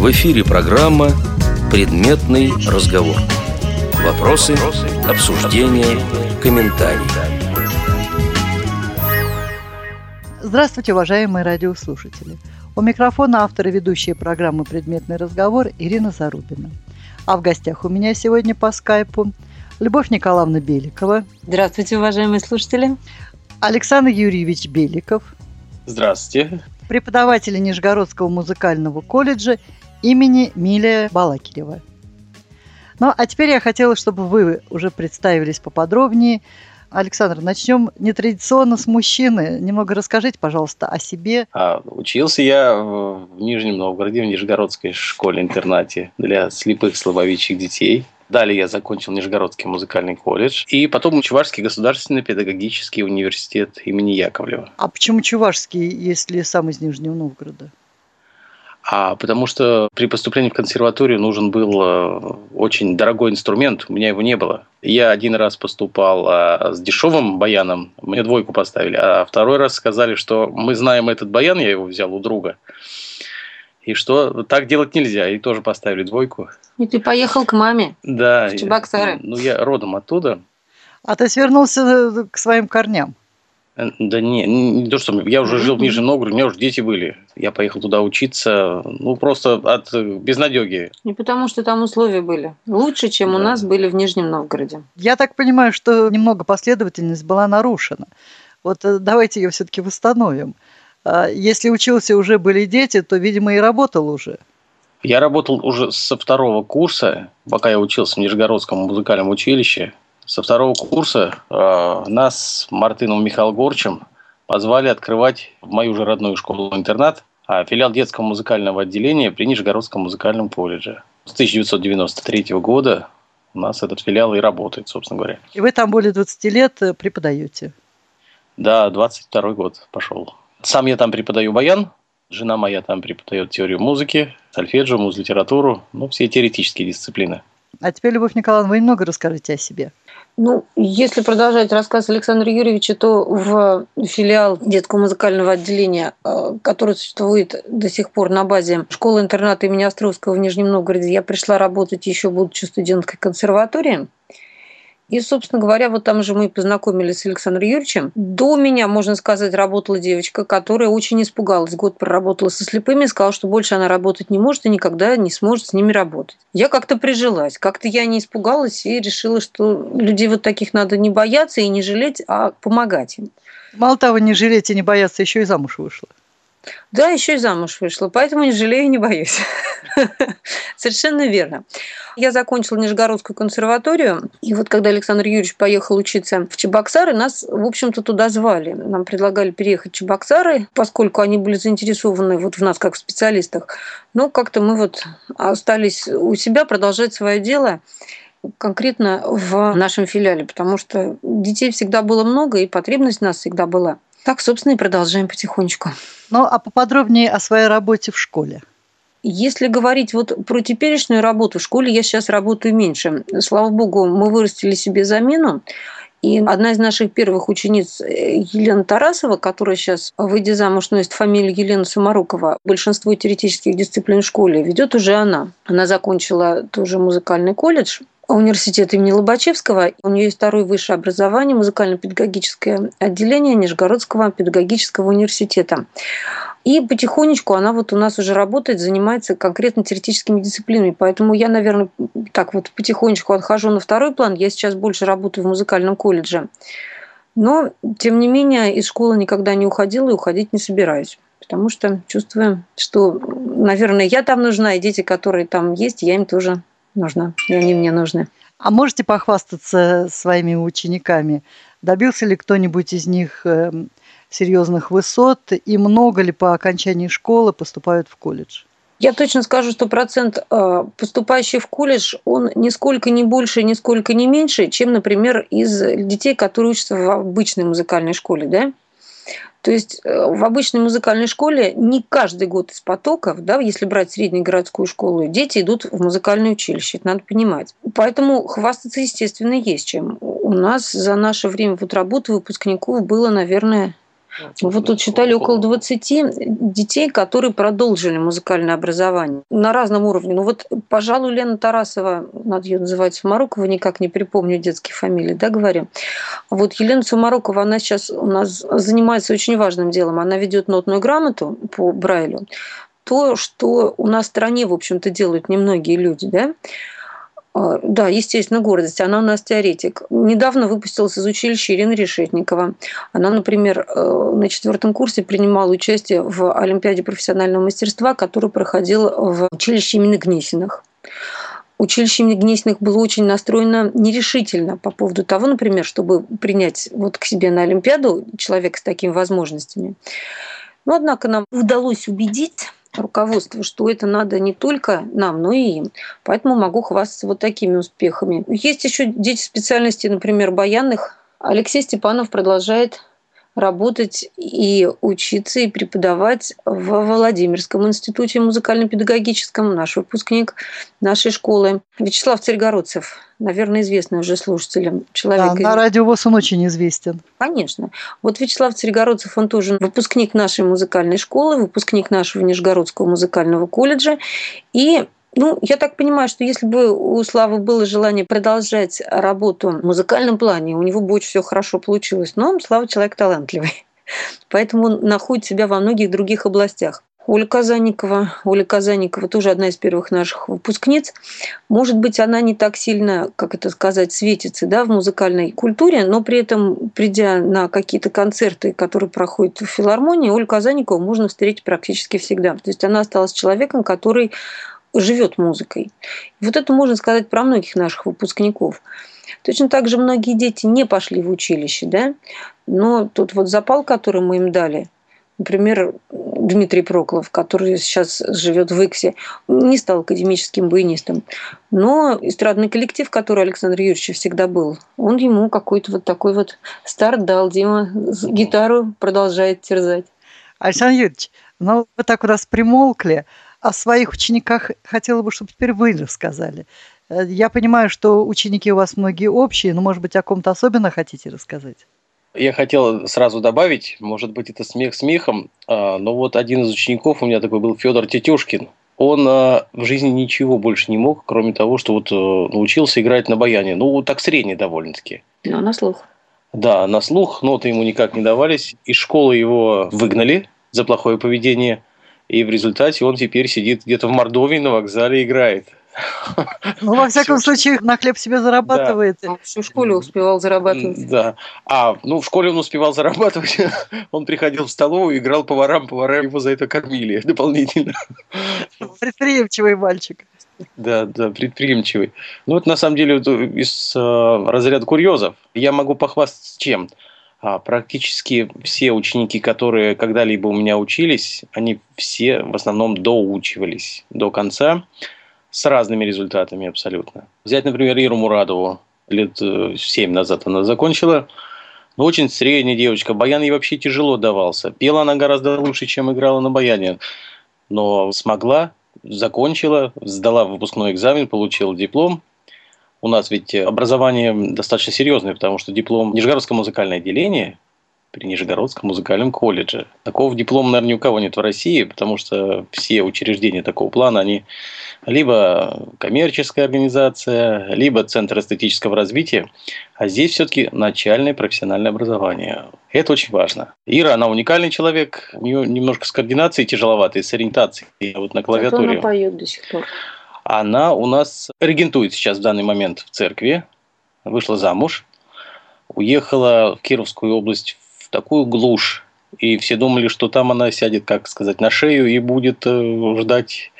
В эфире программа «Предметный разговор». Вопросы, обсуждения, комментарии. Здравствуйте, уважаемые радиослушатели. У микрофона автор и ведущая программы «Предметный разговор» Ирина Зарубина. А в гостях у меня сегодня по скайпу Любовь Николаевна Беликова. Здравствуйте, уважаемые слушатели. Александр Юрьевич Беликов. Здравствуйте. Преподаватель Нижегородского музыкального колледжа имени Милия Балакирева. Ну, а теперь я хотела, чтобы вы уже представились поподробнее. Александр, начнем нетрадиционно с мужчины. Немного расскажите, пожалуйста, о себе. А, учился я в Нижнем Новгороде, в Нижегородской школе-интернате для слепых слабовидящих детей. Далее я закончил Нижегородский музыкальный колледж. И потом Чувашский государственный педагогический университет имени Яковлева. А почему Чувашский, если сам из Нижнего Новгорода? А потому что при поступлении в консерваторию нужен был э, очень дорогой инструмент, у меня его не было. Я один раз поступал а, с дешевым баяном, мне двойку поставили, а второй раз сказали, что мы знаем этот баян, я его взял у друга, и что так делать нельзя, и тоже поставили двойку. И ты поехал к маме? Да. В Чебоксары? Ну, я родом оттуда. А ты свернулся э, к своим корням? Э, да не, не то, что я уже жил в Нижнем Новгороде, у меня уже дети были. Я поехал туда учиться, ну, просто от безнадеги. Не потому, что там условия были лучше, чем да. у нас были в Нижнем Новгороде. Я так понимаю, что немного последовательность была нарушена. Вот э, давайте ее все-таки восстановим. А если учился уже были дети, то, видимо, и работал уже. Я работал уже со второго курса, пока я учился в Нижегородском музыкальном училище. Со второго курса э, нас с Мартыном Михаилом Горчем позвали открывать в мою же родную школу-интернат а филиал детского музыкального отделения при Нижегородском музыкальном колледже. С 1993 года у нас этот филиал и работает, собственно говоря. И вы там более 20 лет э, преподаете? Да, 22 год пошел. Сам я там преподаю баян, жена моя там преподает теорию музыки, сольфеджио, муз-литературу, ну, все теоретические дисциплины. А теперь, Любовь Николаевна, вы немного расскажите о себе. Ну, если продолжать рассказ Александра Юрьевича, то в филиал детского музыкального отделения, э, который существует до сих пор на базе школы-интерната имени Островского в Нижнем Новгороде, я пришла работать еще будучи студенткой консерватории. И, собственно говоря, вот там же мы познакомились с Александром Юрьевичем. До меня, можно сказать, работала девочка, которая очень испугалась. Год проработала со слепыми, сказала, что больше она работать не может и никогда не сможет с ними работать. Я как-то прижилась, как-то я не испугалась и решила, что людей вот таких надо не бояться и не жалеть, а помогать им. Мало того, не жалеть и не бояться, еще и замуж вышла. Да, еще и замуж вышла, поэтому не жалею не боюсь. Совершенно верно. Я закончила Нижегородскую консерваторию, и вот когда Александр Юрьевич поехал учиться в Чебоксары, нас, в общем-то, туда звали. Нам предлагали переехать в Чебоксары, поскольку они были заинтересованы вот в нас как в специалистах. Но как-то мы вот остались у себя продолжать свое дело конкретно в нашем филиале, потому что детей всегда было много, и потребность у нас всегда была. Так, собственно, и продолжаем потихонечку. Ну, а поподробнее о своей работе в школе. Если говорить вот про теперешнюю работу в школе, я сейчас работаю меньше. Слава богу, мы вырастили себе замену. И одна из наших первых учениц э, Елена Тарасова, которая сейчас, выйдя замуж, носит фамилию Елена Самарукова, большинство теоретических дисциплин в школе ведет уже она. Она закончила тоже музыкальный колледж университет имени Лобачевского. У нее есть второе высшее образование, музыкально-педагогическое отделение Нижегородского педагогического университета. И потихонечку она вот у нас уже работает, занимается конкретно теоретическими дисциплинами. Поэтому я, наверное, так вот потихонечку отхожу на второй план. Я сейчас больше работаю в музыкальном колледже. Но, тем не менее, из школы никогда не уходила и уходить не собираюсь. Потому что чувствую, что, наверное, я там нужна, и дети, которые там есть, я им тоже нужна, и они мне нужны. А можете похвастаться своими учениками? Добился ли кто-нибудь из них эм, серьезных высот и много ли по окончании школы поступают в колледж? Я точно скажу, что процент э, поступающих в колледж, он нисколько не больше, нисколько не меньше, чем, например, из детей, которые учатся в обычной музыкальной школе. Да? То есть э, в обычной музыкальной школе не каждый год из потоков, да, если брать среднюю городскую школу, дети идут в музыкальное училище, это надо понимать. Поэтому хвастаться, естественно, есть чем. У нас за наше время вот работы выпускников было, наверное, Вот тут читали около 20 детей, которые продолжили музыкальное образование на разном уровне. Ну вот, пожалуй, Лена Тарасова, надо ее называть Сумарокова, никак не припомню детские фамилии, да, говорю. Вот Елена Сумарокова, она сейчас у нас занимается очень важным делом. Она ведет нотную грамоту по Брайлю. То, что у нас в стране, в общем-то, делают немногие люди, да, да, естественно, гордость. Она у нас теоретик. Недавно выпустилась из училища Ирина Решетникова. Она, например, э, на четвертом курсе принимала участие в Олимпиаде профессионального мастерства, который проходил в училище имени Гнесиных. Училище имени Гнесиных было очень настроено нерешительно по поводу того, например, чтобы принять вот к себе на Олимпиаду человека с такими возможностями. Но, однако, нам удалось убедить руководство, что это надо не только нам, но и им. Поэтому могу хвастаться вот такими успехами. Есть еще дети специальности, например, баянных. Алексей Степанов продолжает работать и учиться, и преподавать в Владимирском институте музыкально-педагогическом, наш выпускник нашей школы. Вячеслав Царьгородцев, наверное, известный уже слушателям человек. Да, на радио ВОЗ он очень известен. Конечно. Вот Вячеслав Царьгородцев, он тоже выпускник нашей музыкальной школы, выпускник нашего Нижегородского музыкального колледжа. И ну, я так понимаю, что если бы у Славы было желание продолжать работу в музыкальном плане, у него бы очень все хорошо получилось. Но Слава человек талантливый. Поэтому он находит себя во многих других областях. Оля Казанникова. Оля Казанникова тоже одна из первых наших выпускниц. Может быть, она не так сильно, как это сказать, светится да, в музыкальной культуре, но при этом, придя на какие-то концерты, которые проходят в филармонии, Олю Казанникову можно встретить практически всегда. То есть она осталась человеком, который живет музыкой. Вот это можно сказать про многих наших выпускников. Точно так же многие дети не пошли в училище, да, но тут вот запал, который мы им дали, например, Дмитрий Проклов, который сейчас живет в Иксе, не стал академическим баянистом. Но эстрадный коллектив, который Александр Юрьевич всегда был, он ему какой-то вот такой вот старт дал. Дима гитару продолжает терзать. Александр Юрьевич, ну вы так у нас примолкли о своих учениках хотела бы, чтобы теперь вы рассказали. Э, я понимаю, что ученики у вас многие общие, но, может быть, о ком-то особенно хотите рассказать? Я хотел сразу добавить, может быть, это смех смехом, а, но вот один из учеников у меня такой был Федор Тетюшкин. Он а, в жизни ничего больше не мог, кроме того, что вот э, научился играть на баяне. Ну, так средний довольно-таки. Ну, на слух. Да, на слух, ноты ему никак не давались. Из школы его выгнали за плохое поведение. И в результате он теперь сидит где-то в Мордовии на вокзале и играет. Ну, во всяком случае, на хлеб себе зарабатывает. Да. В школе успевал зарабатывать. Да. А, ну, в школе он успевал зарабатывать. Он приходил в столовую, играл поварам, повара его за это кормили дополнительно. Предприимчивый мальчик. Да, да, предприимчивый. Ну, это на самом деле из э, разряда курьезов. Я могу похвастаться чем? А практически все ученики, которые когда-либо у меня учились, они все в основном доучивались до конца с разными результатами абсолютно. Взять, например, Иру Мурадову. Лет 7 э, назад она закончила. Ну, очень средняя девочка. Баян ей вообще тяжело давался. Пела она гораздо лучше, чем играла на баяне. Но смогла, закончила, сдала выпускной экзамен, получила диплом у нас ведь образование достаточно серьезное, потому что диплом Нижегородское музыкальное отделение при Нижегородском музыкальном колледже. Такого диплома, наверное, ни у кого нет в России, потому что все учреждения такого плана, они либо коммерческая организация, либо Центр эстетического развития, а здесь все-таки начальное профессиональное образование. Это очень важно. Ира, она уникальный человек, у нее немножко с координацией тяжеловато, с ориентацией вот на клавиатуре. Зато она поет до сих пор. Она у нас регентует сейчас в данный момент в церкви, вышла замуж, уехала в Кировскую область в такую глушь, и все думали, что там она сядет, как сказать, на шею и будет э, ждать,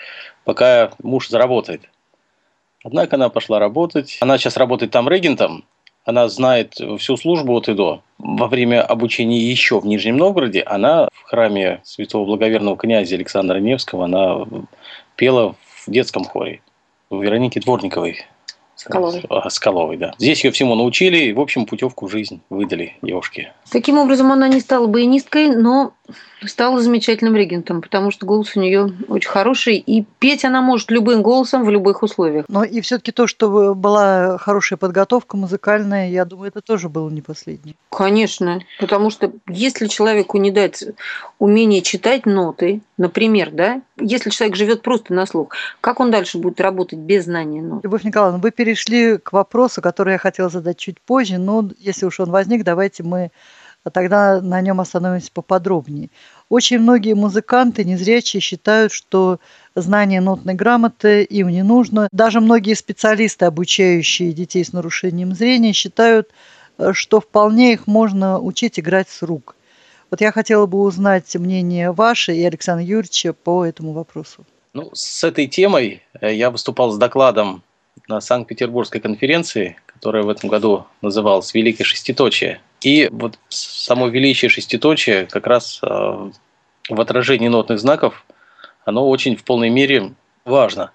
пока муж заработает. Однако она пошла работать. Она сейчас работает там регентом. Она знает всю службу от и до. Во время обучения еще в Нижнем Новгороде она в храме святого благоверного князя Александра Невского она пела в детском хоре у Вероники Дворниковой. Скаловой. А, Скаловой, да. Здесь ее всему научили, и, в общем, путевку в жизнь выдали девушке. Таким образом, она не стала баянисткой, но стала замечательным регентом, потому что голос у нее очень хороший, и петь она может любым голосом в любых условиях. Но и все-таки то, что была хорошая подготовка музыкальная, я думаю, это тоже было не последнее. Конечно, потому что если человеку не дать умение читать ноты, например, да, если человек живет просто на слух, как он дальше будет работать без знания нот? Любовь Николаевна, вы перешли к вопросу, который я хотела задать чуть позже, но если уж он возник, давайте мы тогда на нем остановимся поподробнее. Очень многие музыканты незрячие считают, что знание нотной грамоты им не нужно. Даже многие специалисты, обучающие детей с нарушением зрения, считают, что вполне их можно учить играть с рук. Вот я хотела бы узнать мнение ваше и Александра Юрьевича по этому вопросу. Ну, с этой темой э, я выступал с докладом на Санкт-Петербургской конференции, которая в этом году называлась «Великое шеститочие». И вот само величие шеститочия как раз э, в отражении нотных знаков, оно очень в полной мере важно.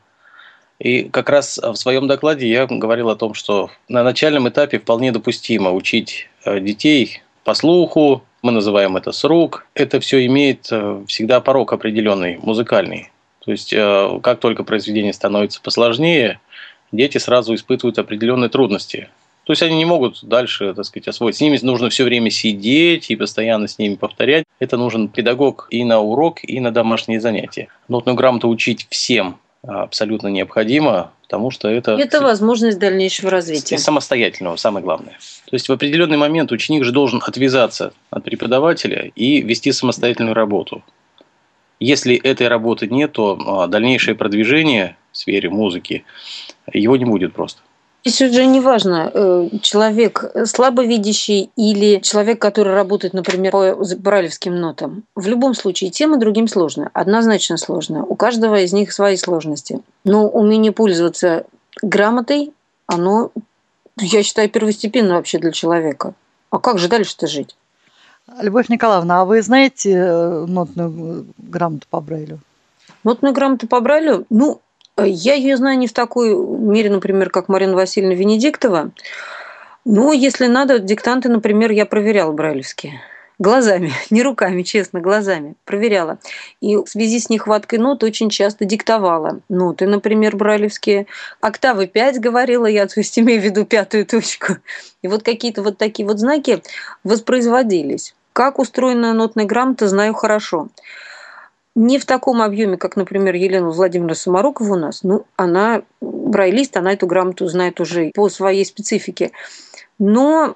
И как раз в своем докладе я говорил о том, что на начальном этапе вполне допустимо учить э, детей по слуху, мы называем это с рук. Это все имеет э, всегда порог определенный, музыкальный. То есть, как только произведение становится посложнее, дети сразу испытывают определенные трудности. То есть они не могут дальше, так сказать, освоить. С ними нужно все время сидеть и постоянно с ними повторять. Это нужен педагог и на урок, и на домашние занятия. Нотную грамоту учить всем абсолютно необходимо, потому что это... Это возможность дальнейшего развития. Самостоятельного, самое главное. То есть в определенный момент ученик же должен отвязаться от преподавателя и вести самостоятельную работу. Если этой работы нет, то а, дальнейшее продвижение в сфере музыки его не будет просто. Здесь уже не важно, э, человек слабовидящий или человек, который работает, например, по брайлевским нотам. В любом случае, тем и другим сложно. Однозначно сложно. У каждого из них свои сложности. Но умение пользоваться грамотой, оно, я считаю, первостепенно вообще для человека. А как же дальше-то жить? Любовь Николаевна, а вы знаете э, нотную грамоту по Брайлю? Нотную грамоту по Брайлю? Ну, я ее знаю не в такой мере, например, как Марина Васильевна Венедиктова. Но если надо, диктанты, например, я проверяла брайлевские. Глазами, не руками, честно, глазами. Проверяла. И в связи с нехваткой нот очень часто диктовала ноты, например, брайлевские. Октавы 5 говорила я, то есть имею в виду пятую точку. И вот какие-то вот такие вот знаки воспроизводились. Как устроена нотная грамота, знаю хорошо не в таком объеме, как, например, Елена Владимировна Самарокова у нас. Ну, она брайлист, она эту грамоту знает уже по своей специфике. Но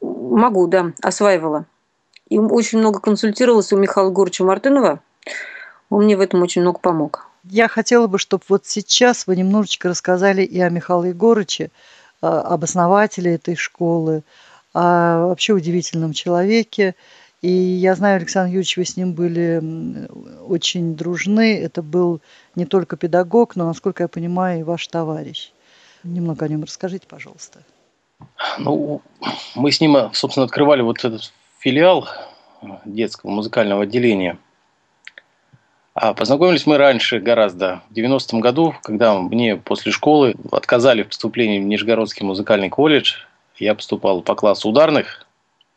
могу, да, осваивала. И очень много консультировалась у Михаила Гурча Мартынова. Он мне в этом очень много помог. Я хотела бы, чтобы вот сейчас вы немножечко рассказали и о Михаиле Егорыче, об основателе этой школы, о вообще удивительном человеке, и я знаю, Александр Юрьевич, вы с ним были очень дружны. Это был не только педагог, но, насколько я понимаю, и ваш товарищ. Немного о нем расскажите, пожалуйста. Ну, мы с ним, собственно, открывали вот этот филиал детского музыкального отделения. А познакомились мы раньше гораздо, в 90-м году, когда мне после школы отказали в поступлении в Нижегородский музыкальный колледж. Я поступал по классу ударных,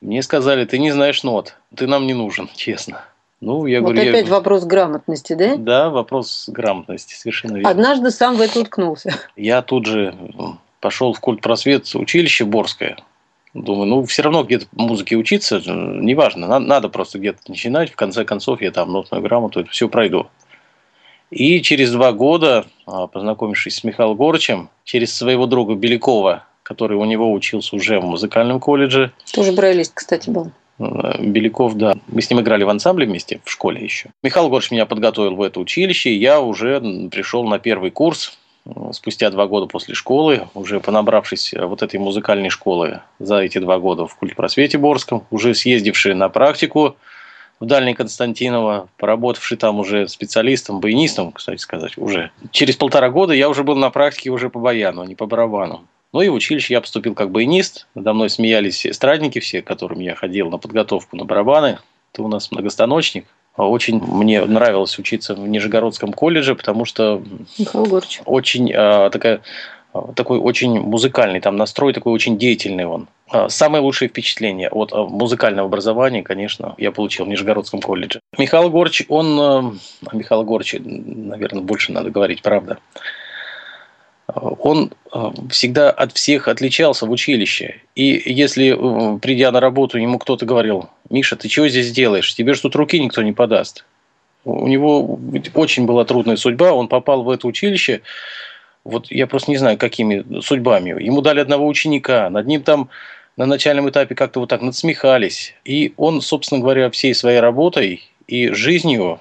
мне сказали, ты не знаешь нот, ты нам не нужен, честно. Ну, я вот говорю, опять я... вопрос грамотности, да? Да, вопрос грамотности, совершенно верно. Однажды сам в это уткнулся. Я тут же пошел в культ просвет училище Борское. Думаю, ну, все равно где-то музыке учиться, неважно, надо, надо просто где-то начинать. В конце концов, я там нотную грамоту, это все пройду. И через два года, а, познакомившись с Михаилом Горычем, через своего друга Белякова, который у него учился уже в музыкальном колледже. Тоже брайлист, кстати, был. Э, Беляков, да. Мы с ним играли в ансамбле вместе в школе еще. Михаил Горш меня подготовил в это училище, и я уже пришел на первый курс э, спустя два года после школы, уже понабравшись э, вот этой музыкальной школы за эти два года в культпросвете Борском, уже съездивший на практику в Дальний Константиново, поработавший там уже специалистом, баянистом, кстати сказать, уже. Через полтора года я уже был на практике уже по баяну, а не по барабану. Ну и в училище я поступил как баянист. Надо мной смеялись эстрадники все, к которым я ходил на подготовку на барабаны. Это у нас многостаночник. Очень мне нравилось учиться в Нижегородском колледже, потому что очень э, такая такой очень музыкальный, там настрой такой очень деятельный он. Самое лучшее впечатление от музыкального образования, конечно, я получил в Нижегородском колледже. Михаил Горч, он... О Михаиле Горче, наверное, больше надо говорить, правда он э, всегда от всех отличался в училище. И если, э, придя на работу, ему кто-то говорил, Миша, ты чего здесь делаешь? Тебе же тут руки никто не подаст. У него очень была трудная судьба, он попал в это училище, вот я просто не знаю, какими судьбами. Ему дали одного ученика, над ним там на начальном этапе как-то вот так надсмехались. И он, собственно говоря, всей своей работой и жизнью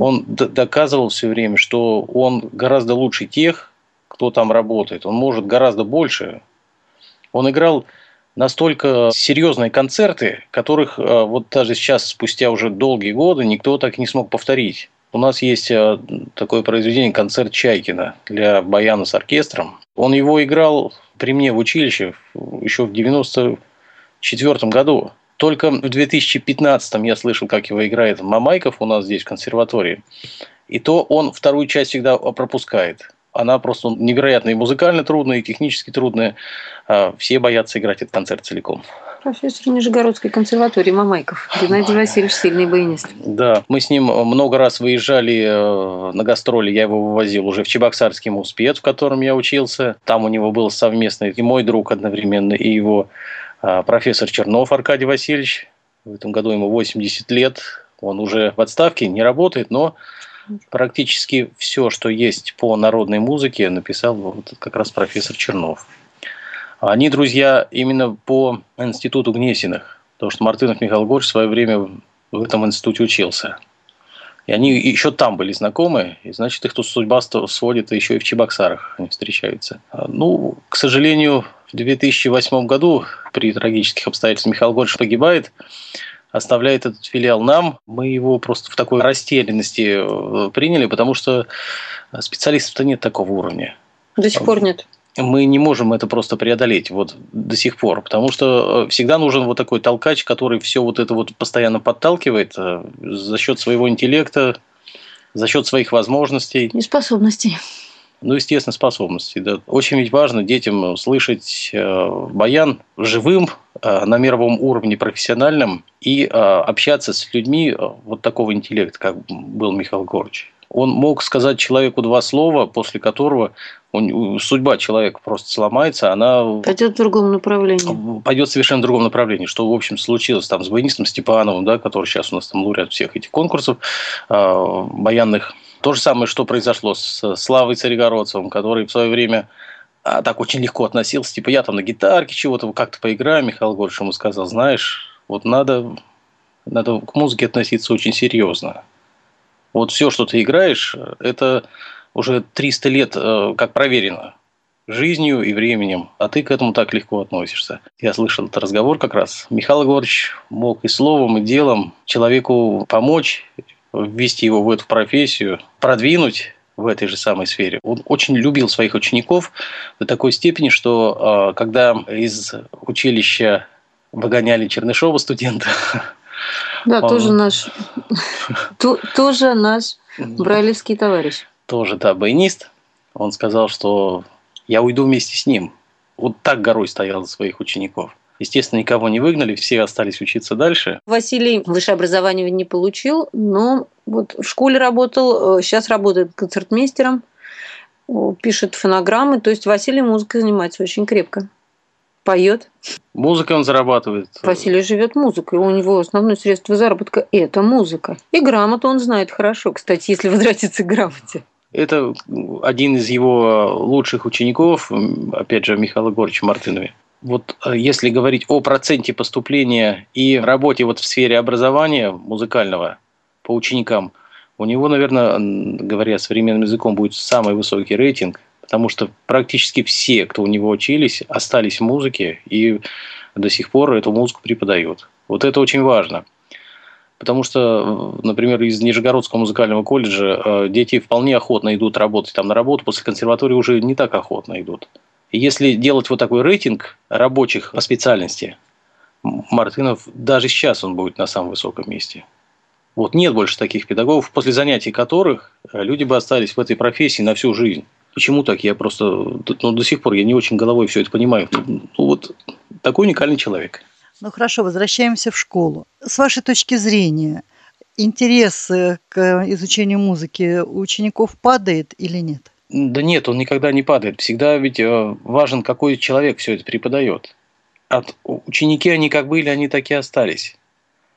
он доказывал все время, что он гораздо лучше тех, кто там работает. Он может гораздо больше. Он играл настолько серьезные концерты, которых э, вот даже сейчас, спустя уже долгие годы, никто так не смог повторить. У нас есть э, такое произведение «Концерт Чайкина» для баяна с оркестром. Он его играл при мне в училище еще в 94 году. Только в 2015 я слышал, как его играет Мамайков у нас здесь в консерватории. И то он вторую часть всегда пропускает. Она просто невероятно и музыкально трудная, и технически трудная. А все боятся играть этот концерт целиком. Профессор Нижегородской консерватории Мамайков. Геннадий Васильевич сильный баянист. Да, мы с ним много раз выезжали э, на гастроли. Я его вывозил уже в Чебоксарский муспед, в котором я учился. Там у него был совместный и мой друг одновременно, и его профессор Чернов Аркадий Васильевич. В этом году ему 80 лет. Он уже в отставке, не работает, но практически все, что есть по народной музыке, написал вот как раз профессор Чернов. Они друзья именно по институту Гнесиных, потому что Мартынов Михаил Горч в свое время в этом институте учился. И они еще там были знакомы, и значит, их тут судьба сводит еще и в Чебоксарах они встречаются. Ну, к сожалению, в 2008 году при трагических обстоятельствах Михаил Горш погибает, оставляет этот филиал нам. Мы его просто в такой растерянности э, приняли, потому что специалистов-то нет такого уровня. До сих пор нет. Мы не можем это просто преодолеть вот до сих пор, потому что э, всегда нужен вот такой толкач, который все вот это вот постоянно подталкивает э, за счет своего интеллекта, за счет своих возможностей. И способностей ну, естественно, способности. Да. Очень ведь важно детям слышать э, баян живым, э, на мировом уровне профессиональном и э, общаться с людьми вот такого интеллекта, как был Михаил Горч. Он мог сказать человеку два слова, после которого он, судьба человека просто сломается, она... Пойдет в другом направлении. Пойдет в совершенно другом направлении, что, в общем, случилось там с баянистом Степановым, да, который сейчас у нас там лауреат всех этих конкурсов э, баянных то же самое, что произошло с Славой Царегородцевым, который в свое время а, так очень легко относился. Типа, я там на гитарке чего-то как-то поиграю. Михаил Гольш ему сказал, знаешь, вот надо, надо к музыке относиться очень серьезно. Вот все, что ты играешь, это уже 300 лет э, как проверено жизнью и временем, а ты к этому так легко относишься. Я слышал этот разговор как раз. Михаил Егорович мог и словом, и делом человеку помочь, ввести его в эту профессию, продвинуть в этой же самой сфере. Он очень любил своих учеников до такой степени, что а, когда из училища выгоняли Чернышова студента, да, он... тоже наш, тоже наш брайлевский товарищ. Тоже, да, баянист. Он сказал, что я уйду вместе с ним. Вот так горой стоял за своих учеников. Естественно, никого не выгнали, все остались учиться дальше. Василий высшее образование не получил, но вот в школе работал, сейчас э, работает концертмейстером, пишет фонограммы. То есть Василий музыкой занимается очень крепко. Поет. Музыкой он зарабатывает. Василий живет музыкой. У него основное средство заработка – это музыка. И грамоту он знает хорошо, кстати, если возвратиться к грамоте. Это один из его лучших учеников, опять же, Михаила Горча Мартынове вот э, если говорить о проценте поступления и работе вот в сфере образования музыкального по ученикам, у него, наверное, говоря современным языком, будет самый высокий рейтинг, потому что практически все, кто у него учились, остались в музыке и до сих пор эту музыку преподают. Вот это очень важно. Потому что, например, из Нижегородского музыкального колледжа э, дети вполне охотно идут работать там на работу, после консерватории уже не так охотно идут. Если делать вот такой рейтинг рабочих по специальности, Мартынов даже сейчас он будет на самом высоком месте. Вот нет больше таких педагогов, после занятий которых э, люди бы остались в этой профессии на всю жизнь. Почему так? Я просто ну, до сих пор я не очень головой все это понимаю. Ну, вот такой уникальный человек. Ну хорошо, возвращаемся в школу. С вашей точки зрения, интерес к изучению музыки у учеников падает или нет? Да нет, он никогда не падает. Всегда ведь э, важен, какой человек все это преподает. От ученики они как были, они так и остались.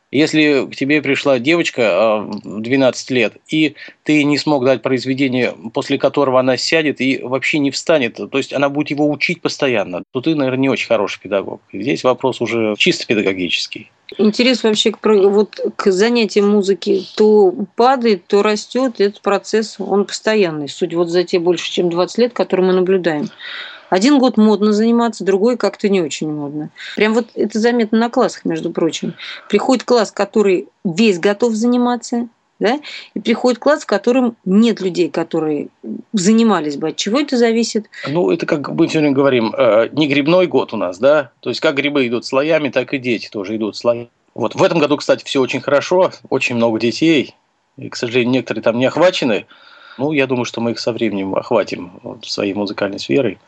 Если к тебе пришла девочка в 12 лет, и ты не смог дать произведение, после которого она сядет и вообще не встанет, то есть она будет его учить постоянно, то ты, наверное, не очень хороший педагог. Здесь вопрос уже чисто педагогический. Интерес вообще к, вот, к занятиям музыки то падает, то растет. Этот процесс, он постоянный. Суть вот за те больше, чем 20 лет, которые мы наблюдаем. Один год модно заниматься, другой как-то не очень модно. Прям вот это заметно на классах, между прочим. Приходит класс, который весь готов заниматься, да, и приходит класс, в котором нет людей, которые занимались бы. От чего это зависит? Ну, это, как мы все время говорим, э, не грибной год у нас, да? То есть, как грибы идут слоями, так и дети тоже идут слоями. Вот в этом году, кстати, все очень хорошо, очень много детей, и, к сожалению, некоторые там не охвачены. Ну, я думаю, что мы их со временем охватим вот, своей музыкальной сферой.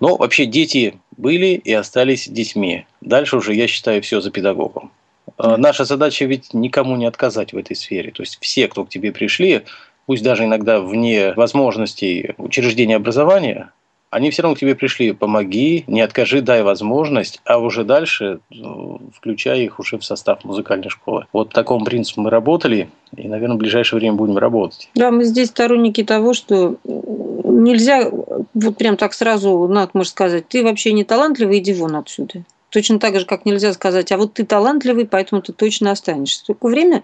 Но вообще дети были и остались детьми. Дальше уже, я считаю, все за педагогом. А наша задача ведь никому не отказать в этой сфере. То есть все, кто к тебе пришли, пусть даже иногда вне возможностей учреждения образования, они все равно к тебе пришли, помоги, не откажи, дай возможность, а уже дальше ну, включай их уже в состав музыкальной школы. Вот по такому принципу мы работали, и, наверное, в ближайшее время будем работать. Да, мы здесь сторонники того, что нельзя вот прям так сразу, надо, можно сказать, ты вообще не талантливый, иди вон отсюда. Точно так же, как нельзя сказать, а вот ты талантливый, поэтому ты точно останешься. Только время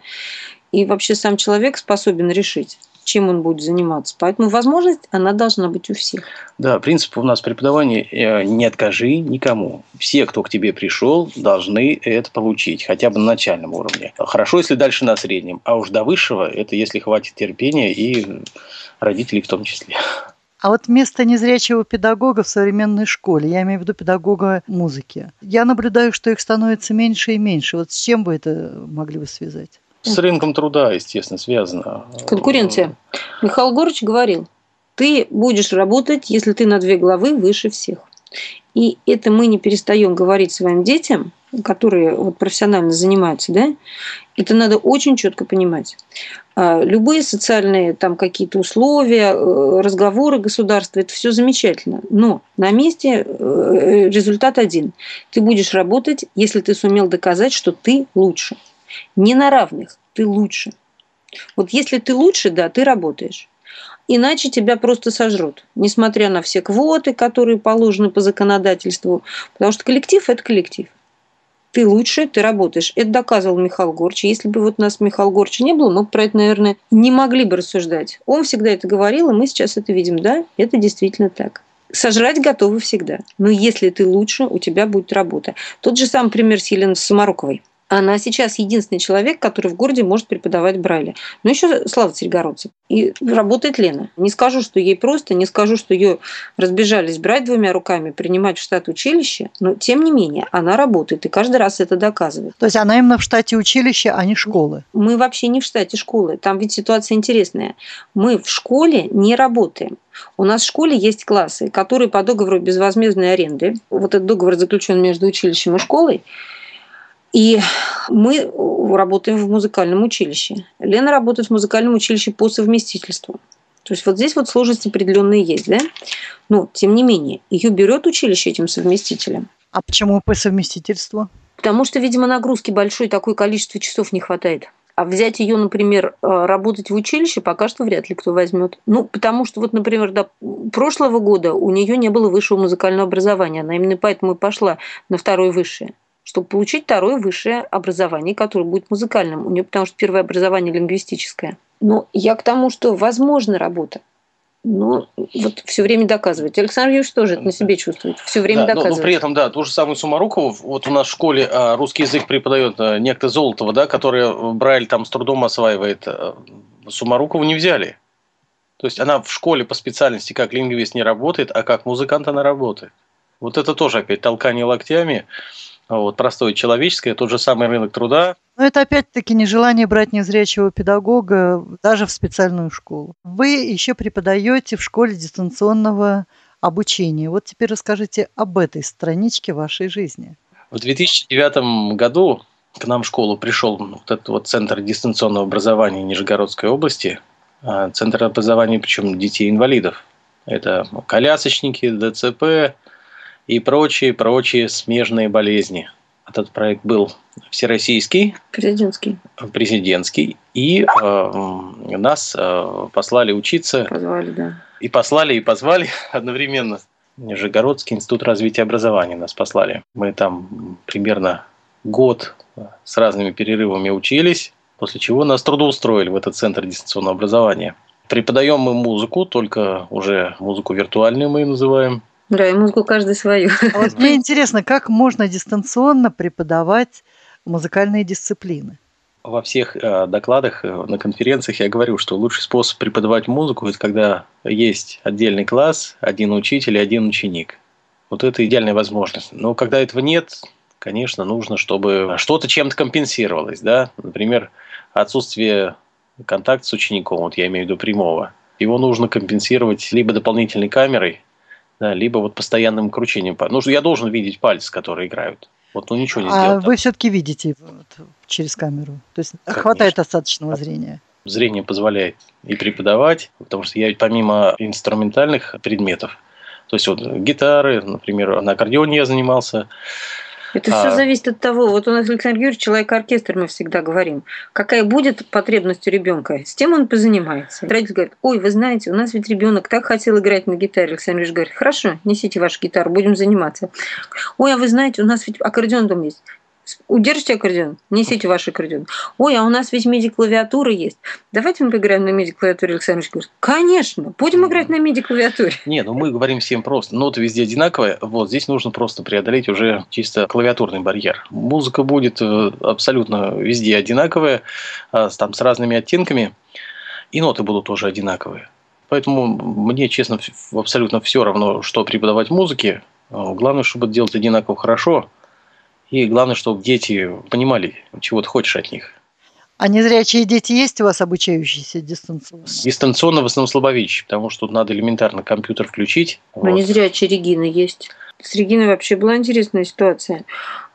и вообще сам человек способен решить чем он будет заниматься. Поэтому возможность, она должна быть у всех. Да, принцип у нас преподавания э, не откажи никому. Все, кто к тебе пришел, должны это получить, хотя бы на начальном уровне. Хорошо, если дальше на среднем, а уж до высшего, это если хватит терпения и родителей в том числе. А вот место незрячего педагога в современной школе, я имею в виду педагога музыки, я наблюдаю, что их становится меньше и меньше. Вот с чем вы это могли бы связать? С рынком труда, естественно, связано. Конкуренция. Михаил Горович говорил, ты будешь работать, если ты на две главы выше всех. И это мы не перестаем говорить своим детям, которые вот профессионально занимаются, да, это надо очень четко понимать. А, любые социальные там какие-то условия, э, разговоры государства, это все замечательно. Но на месте э, результат один. Ты будешь работать, если ты сумел доказать, что ты лучше. Не на равных, ты лучше. Вот если ты лучше, да, ты работаешь. Иначе тебя просто сожрут, несмотря на все квоты, которые положены по законодательству. Потому что коллектив – это коллектив. Ты лучше, ты работаешь. Это доказывал Михаил Горч. Если бы вот нас Михаил Горч не было, мы про это, наверное, не могли бы рассуждать. Он всегда это говорил, и мы сейчас это видим. Да, это действительно так. Сожрать готовы всегда. Но если ты лучше, у тебя будет работа. Тот же самый пример с Еленой Самаруковой. Она сейчас единственный человек, который в городе может преподавать Брайля. Но еще Слава Царегородцев. И работает Лена. Не скажу, что ей просто, не скажу, что ее разбежались брать двумя руками, принимать в штат училища, но тем не менее она работает и каждый раз это доказывает. То есть она именно в штате училища, а не школы? Мы вообще не в штате школы. Там ведь ситуация интересная. Мы в школе не работаем. У нас в школе есть классы, которые по договору безвозмездной аренды, вот этот договор заключен между училищем и школой, и мы работаем в музыкальном училище. Лена работает в музыкальном училище по совместительству. То есть вот здесь вот сложности определенные есть, да? Но, тем не менее, ее берет училище этим совместителем. А почему по совместительству? Потому что, видимо, нагрузки большой, такое количество часов не хватает. А взять ее, например, э, работать в училище пока что вряд ли кто возьмет. Ну, потому что вот, например, до прошлого года у нее не было высшего музыкального образования. Она именно поэтому и пошла на второе высшее чтобы получить второе высшее образование, которое будет музыкальным. У нее потому что первое образование лингвистическое. Но я к тому, что возможна работа. Но вот все время доказывать. Александр Юрьевич тоже это на себе чувствует. Все время да, доказывает. Но, но при этом, да, ту же самую Сумарукову, вот у нас в школе а, русский язык преподает а, некто Золотова, да, который Брайль там с трудом осваивает. А, Сумарукову не взяли. То есть она в школе по специальности как лингвист не работает, а как музыкант она работает. Вот это тоже опять толкание локтями. Вот, простое человеческое, тот же самый рынок труда. Но это опять-таки нежелание брать незрячего педагога даже в специальную школу. Вы еще преподаете в школе дистанционного обучения. Вот теперь расскажите об этой страничке вашей жизни. В 2009 году к нам в школу пришел вот этот вот центр дистанционного образования Нижегородской области. А, центр образования, причем детей-инвалидов. Это колясочники, ДЦП и прочие, прочие смежные болезни. Этот проект был всероссийский. Президентский. Президентский. И э, нас э, послали учиться. Позвали, да. И послали, и позвали одновременно. Нижегородский институт развития образования нас послали. Мы там примерно год с разными перерывами учились, после чего нас трудоустроили в этот центр дистанционного образования. Преподаем мы музыку, только уже музыку виртуальную мы ее называем. Да, и музыку каждый свою. А вот мне интересно, как можно дистанционно преподавать музыкальные дисциплины? Во всех э, докладах э, на конференциях я говорю, что лучший способ преподавать музыку – это когда есть отдельный класс, один учитель и один ученик. Вот это идеальная возможность. Но когда этого нет, конечно, нужно, чтобы что-то чем-то компенсировалось. Да? Например, отсутствие контакта с учеником, вот я имею в виду прямого, его нужно компенсировать либо дополнительной камерой, да, либо вот постоянным кручением. Ну, я должен видеть пальцы, которые играют. Вот, ну ничего не сделать. А вы все-таки видите вот, через камеру? То есть Конечно. хватает достаточного зрения? Зрение позволяет и преподавать, потому что я помимо инструментальных предметов, то есть вот гитары, например, на аккордеоне я занимался, это а... все зависит от того, вот у нас Александр Юрьевич человек-оркестр, мы всегда говорим, какая будет потребность у ребенка, с тем он позанимается. Родитель говорит, ой, вы знаете, у нас ведь ребенок так хотел играть на гитаре. Александр Юрьевич говорит, хорошо, несите вашу гитару, будем заниматься. Ой, а вы знаете, у нас ведь аккордеон дома есть. Удержите аккордеон, несите ваш аккордеон. Ой, а у нас ведь MIDI-клавиатура есть. Давайте мы поиграем на MIDI-клавиатуре, Александр говорит. Конечно, будем играть на MIDI-клавиатуре. Не, ну мы говорим всем просто. Ноты везде одинаковые. Вот здесь нужно просто преодолеть уже чисто клавиатурный барьер. Музыка будет э, абсолютно везде одинаковая, а, там с разными оттенками. И ноты будут тоже одинаковые. Поэтому мне, честно, абсолютно все равно, что преподавать музыке. Главное, чтобы делать одинаково хорошо – и главное, чтобы дети понимали, чего ты хочешь от них. А незрячие дети есть у вас обучающиеся дистанционно? Дистанционно в основном слабовидящие, потому что тут надо элементарно компьютер включить. Но вот. незрячие Регина есть. С Региной вообще была интересная ситуация.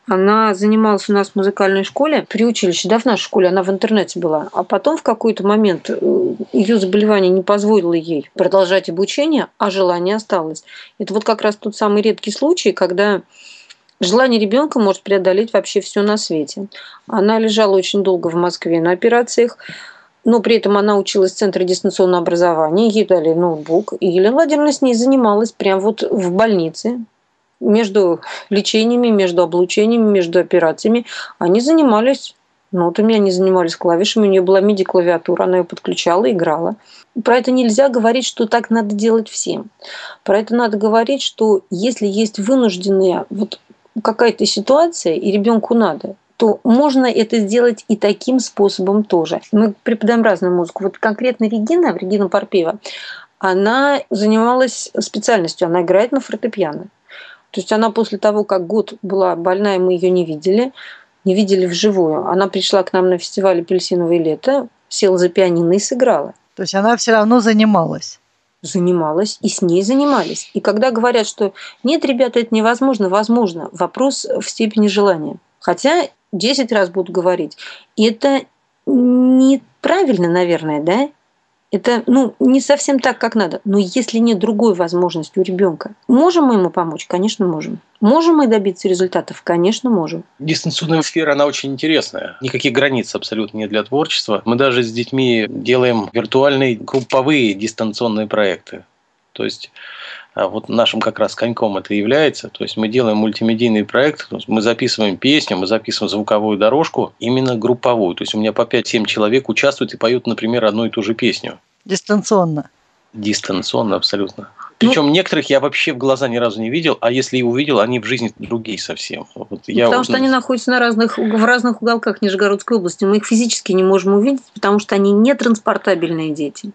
Она занималась у нас в музыкальной школе, при училище, да, в нашей школе, она в интернете была. А потом в какой-то момент э, ее заболевание не позволило ей продолжать обучение, а желание осталось. Это вот как раз тот самый редкий случай, когда Желание ребенка может преодолеть вообще все на свете. Она лежала очень долго в Москве на операциях, но при этом она училась в Центре дистанционного образования, ей дали ноутбук, и Елена Владимировна с ней занималась прямо вот в больнице, между лечениями, между облучениями, между операциями. Они занимались нотами, они занимались клавишами, у нее была MIDI-клавиатура, она ее подключала, играла. Про это нельзя говорить, что так надо делать всем. Про это надо говорить, что если есть вынужденные вот какая-то ситуация, и ребенку надо, то можно это сделать и таким способом тоже. Мы преподаем разную музыку. Вот конкретно Регина, Регина Парпеева, она занималась специальностью, она играет на фортепиано. То есть она после того, как год была больная, мы ее не видели, не видели вживую. Она пришла к нам на фестиваль «Апельсиновое лето», села за пианино и сыграла. То есть она все равно занималась занималась, и с ней занимались. И когда говорят, что нет, ребята, это невозможно, возможно, вопрос в степени желания. Хотя 10 раз буду говорить, это неправильно, наверное, да? Это ну, не совсем так, как надо. Но если нет другой возможности у ребенка, можем мы ему помочь? Конечно, можем. Можем мы добиться результатов? Конечно, можем. Дистанционная сфера, она очень интересная. Никаких границ абсолютно нет для творчества. Мы даже с детьми делаем виртуальные групповые дистанционные проекты. То есть а вот нашим как раз коньком это является. То есть мы делаем мультимедийный проект, мы записываем песню, мы записываем звуковую дорожку, именно групповую. То есть у меня по 5-7 человек участвуют и поют, например, одну и ту же песню. Дистанционно. Дистанционно, абсолютно. Причем ну, некоторых я вообще в глаза ни разу не видел, а если и увидел, они в жизни другие совсем. Вот я потому вот... что они находятся на разных, в разных уголках Нижегородской области. Мы их физически не можем увидеть, потому что они не транспортабельные дети.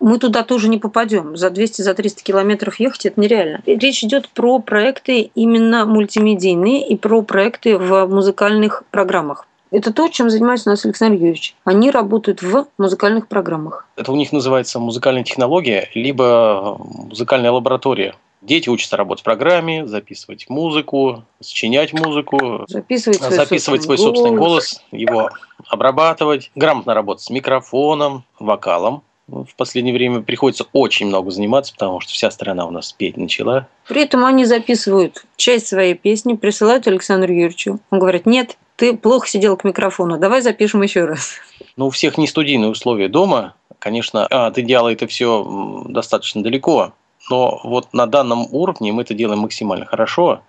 Мы туда тоже не попадем. За 200-300 за 300 километров ехать это нереально. Речь идет про проекты именно мультимедийные и про проекты в музыкальных программах. Это то, чем занимается у нас Александр Юрьевич. Они работают в музыкальных программах. Это у них называется музыкальная технология, либо музыкальная лаборатория. Дети учатся работать в программе, записывать музыку, сочинять музыку, записывать свой, записывать собственный, свой собственный голос, его обрабатывать, грамотно работать с микрофоном, вокалом. В последнее время приходится очень много заниматься, потому что вся страна у нас петь начала. При этом они записывают часть своей песни, присылают Александру Юрьевичу. Он говорит, нет, ты плохо сидел к микрофону, давай запишем еще раз. Ну, у всех не студийные условия дома. Конечно, от идеала это все достаточно далеко, но вот на данном уровне мы это делаем максимально хорошо.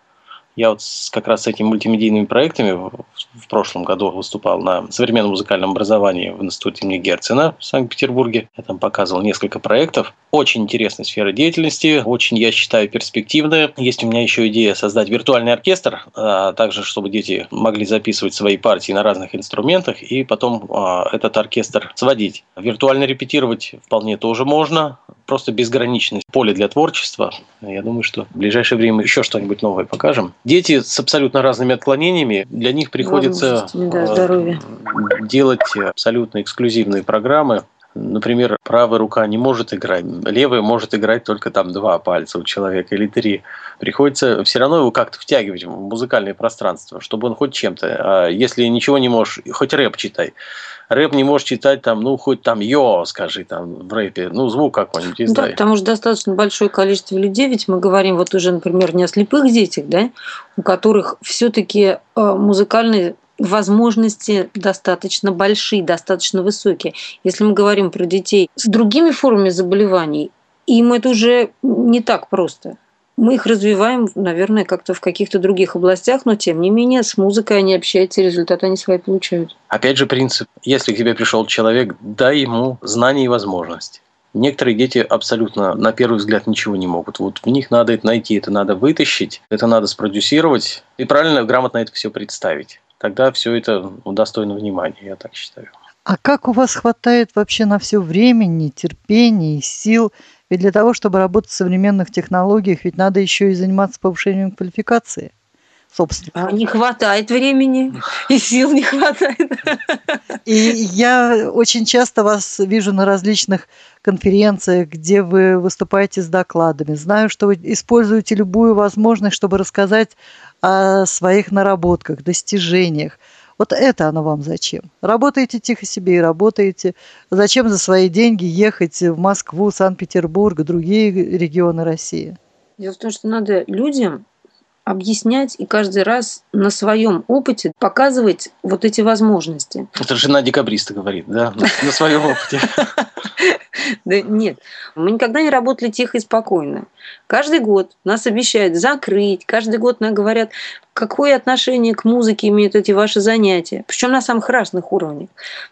Я вот как раз с этими мультимедийными проектами в прошлом году выступал на современном музыкальном образовании в институте имени Герцена в Санкт-Петербурге. Я там показывал несколько проектов. Очень интересная сфера деятельности, очень, я считаю, перспективная. Есть у меня еще идея создать виртуальный оркестр, а также чтобы дети могли записывать свои партии на разных инструментах и потом а, этот оркестр сводить. Виртуально репетировать вполне тоже можно, просто безграничность поле для творчества. Я думаю, что в ближайшее время еще что-нибудь новое покажем. Дети с абсолютно разными отклонениями, для них приходится да, э, делать абсолютно эксклюзивные программы, Например, правая рука не может играть, левая может играть только там два пальца у человека или три. Приходится все равно его как-то втягивать в музыкальное пространство, чтобы он хоть чем-то. А если ничего не можешь, хоть рэп читай рэп не можешь читать там, ну, хоть там йо, скажи там в рэпе, ну, звук какой-нибудь издай. Да, потому что достаточно большое количество людей, ведь мы говорим вот уже, например, не о слепых детях, да, у которых все-таки э, музыкальные возможности достаточно большие, достаточно высокие. Если мы говорим про детей с другими формами заболеваний, им это уже не так просто. Мы их развиваем, наверное, как-то в каких-то других областях, но тем не менее с музыкой они общаются, и результаты они свои получают. Опять же принцип, если к тебе пришел человек, дай ему знания и возможности. Некоторые дети абсолютно, на первый взгляд, ничего не могут. Вот в них надо это найти, это надо вытащить, это надо спродюсировать и правильно, грамотно это все представить. Тогда все это достойно внимания, я так считаю. А как у вас хватает вообще на все времени, терпения и сил ведь для того, чтобы работать в современных технологиях, ведь надо еще и заниматься повышением квалификации. Собственно. А не хватает времени, и сил не хватает. И я очень часто вас вижу на различных конференциях, где вы выступаете с докладами. Знаю, что вы используете любую возможность, чтобы рассказать о своих наработках, достижениях. Вот это оно вам зачем? Работаете тихо себе и работаете. Зачем за свои деньги ехать в Москву, Санкт-Петербург, другие регионы России? Дело в том, что надо людям объяснять и каждый раз на своем опыте показывать вот эти возможности. Это жена декабриста говорит, да, на своем опыте. Да нет, мы никогда не работали тихо и спокойно. Каждый год нас обещают закрыть, каждый год нам говорят, какое отношение к музыке имеют эти ваши занятия, причем на самых разных уровнях.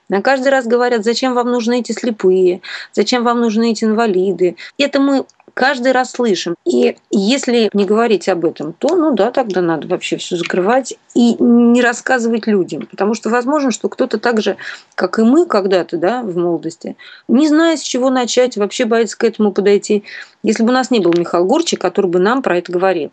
На каждый раз говорят, зачем вам нужны эти слепые, зачем вам нужны эти инвалиды. Это мы каждый раз слышим. И если не говорить об этом, то, ну да, тогда надо вообще все закрывать и не рассказывать людям. Потому что возможно, что кто-то так же, как и мы когда-то, да, в молодости, не зная, с чего начать, вообще боится к этому подойти. Если бы у нас не был Михаил Гурчик, который бы нам про это говорил,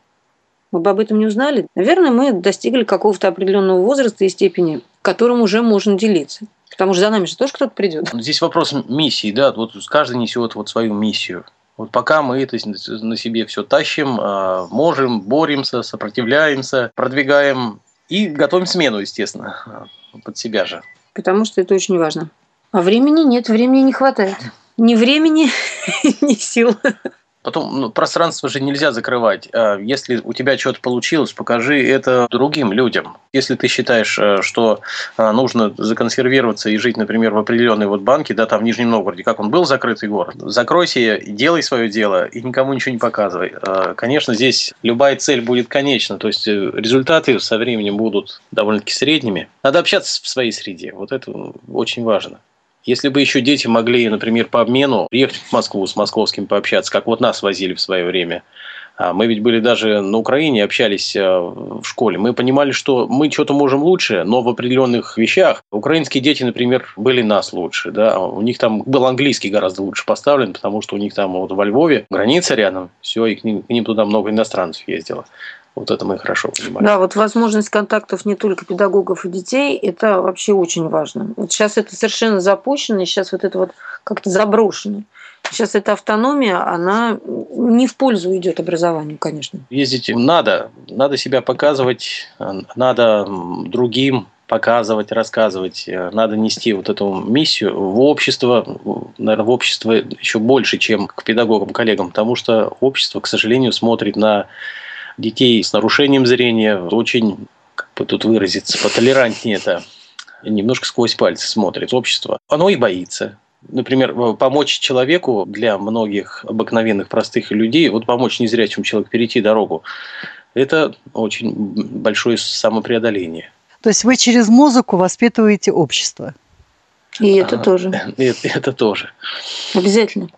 мы бы об этом не узнали. Наверное, мы достигли какого-то определенного возраста и степени, которым уже можно делиться. Потому что за нами же тоже кто-то придет. Здесь вопрос миссии, да, вот каждый несет вот свою миссию. Вот пока мы это на себе все тащим, а, можем, боремся, сопротивляемся, продвигаем и готовим смену, естественно, под себя же. Потому что это очень важно. А времени нет, времени не хватает. Ни времени, ни сил. Потом ну, пространство же нельзя закрывать. А если у тебя что-то получилось, покажи это другим людям. Если ты считаешь, э, что э, нужно законсервироваться и жить, например, в определенной вот банке, да, там в Нижнем Новгороде, как он был закрытый город, закройся, делай свое дело и никому ничего не показывай. А, конечно, здесь любая цель будет конечна, то есть э, результаты со временем будут довольно-таки средними. Надо общаться в своей среде, вот это очень важно. Если бы еще дети могли, например, по обмену приехать в Москву с московским пообщаться, как вот нас возили в свое время, а мы ведь были даже на Украине, общались э, в школе. Мы понимали, что мы что-то можем лучше, но в определенных вещах украинские дети, например, были нас лучше. Да? У них там был английский гораздо лучше поставлен, потому что у них там вот во Львове граница рядом, все, и к ним, к ним туда много иностранцев ездило. Вот это мы хорошо понимаем. Да, вот возможность контактов не только педагогов и детей, это вообще очень важно. Вот сейчас это совершенно запущено, и сейчас вот это вот как-то заброшено. Сейчас эта автономия, она не в пользу идет образованию, конечно. Ездить надо, надо себя показывать, надо другим показывать, рассказывать, надо нести вот эту миссию в общество, наверное, в общество еще больше, чем к педагогам, коллегам, потому что общество, к сожалению, смотрит на детей с нарушением зрения очень, как бы тут выразиться, потолерантнее это, немножко сквозь пальцы смотрит общество. Оно и боится например, э, помочь человеку для многих обыкновенных простых людей, вот помочь незрячему человеку перейти дорогу, это очень большое самопреодоление. То есть вы через музыку воспитываете общество? И это а, тоже. Это, это тоже. Обязательно.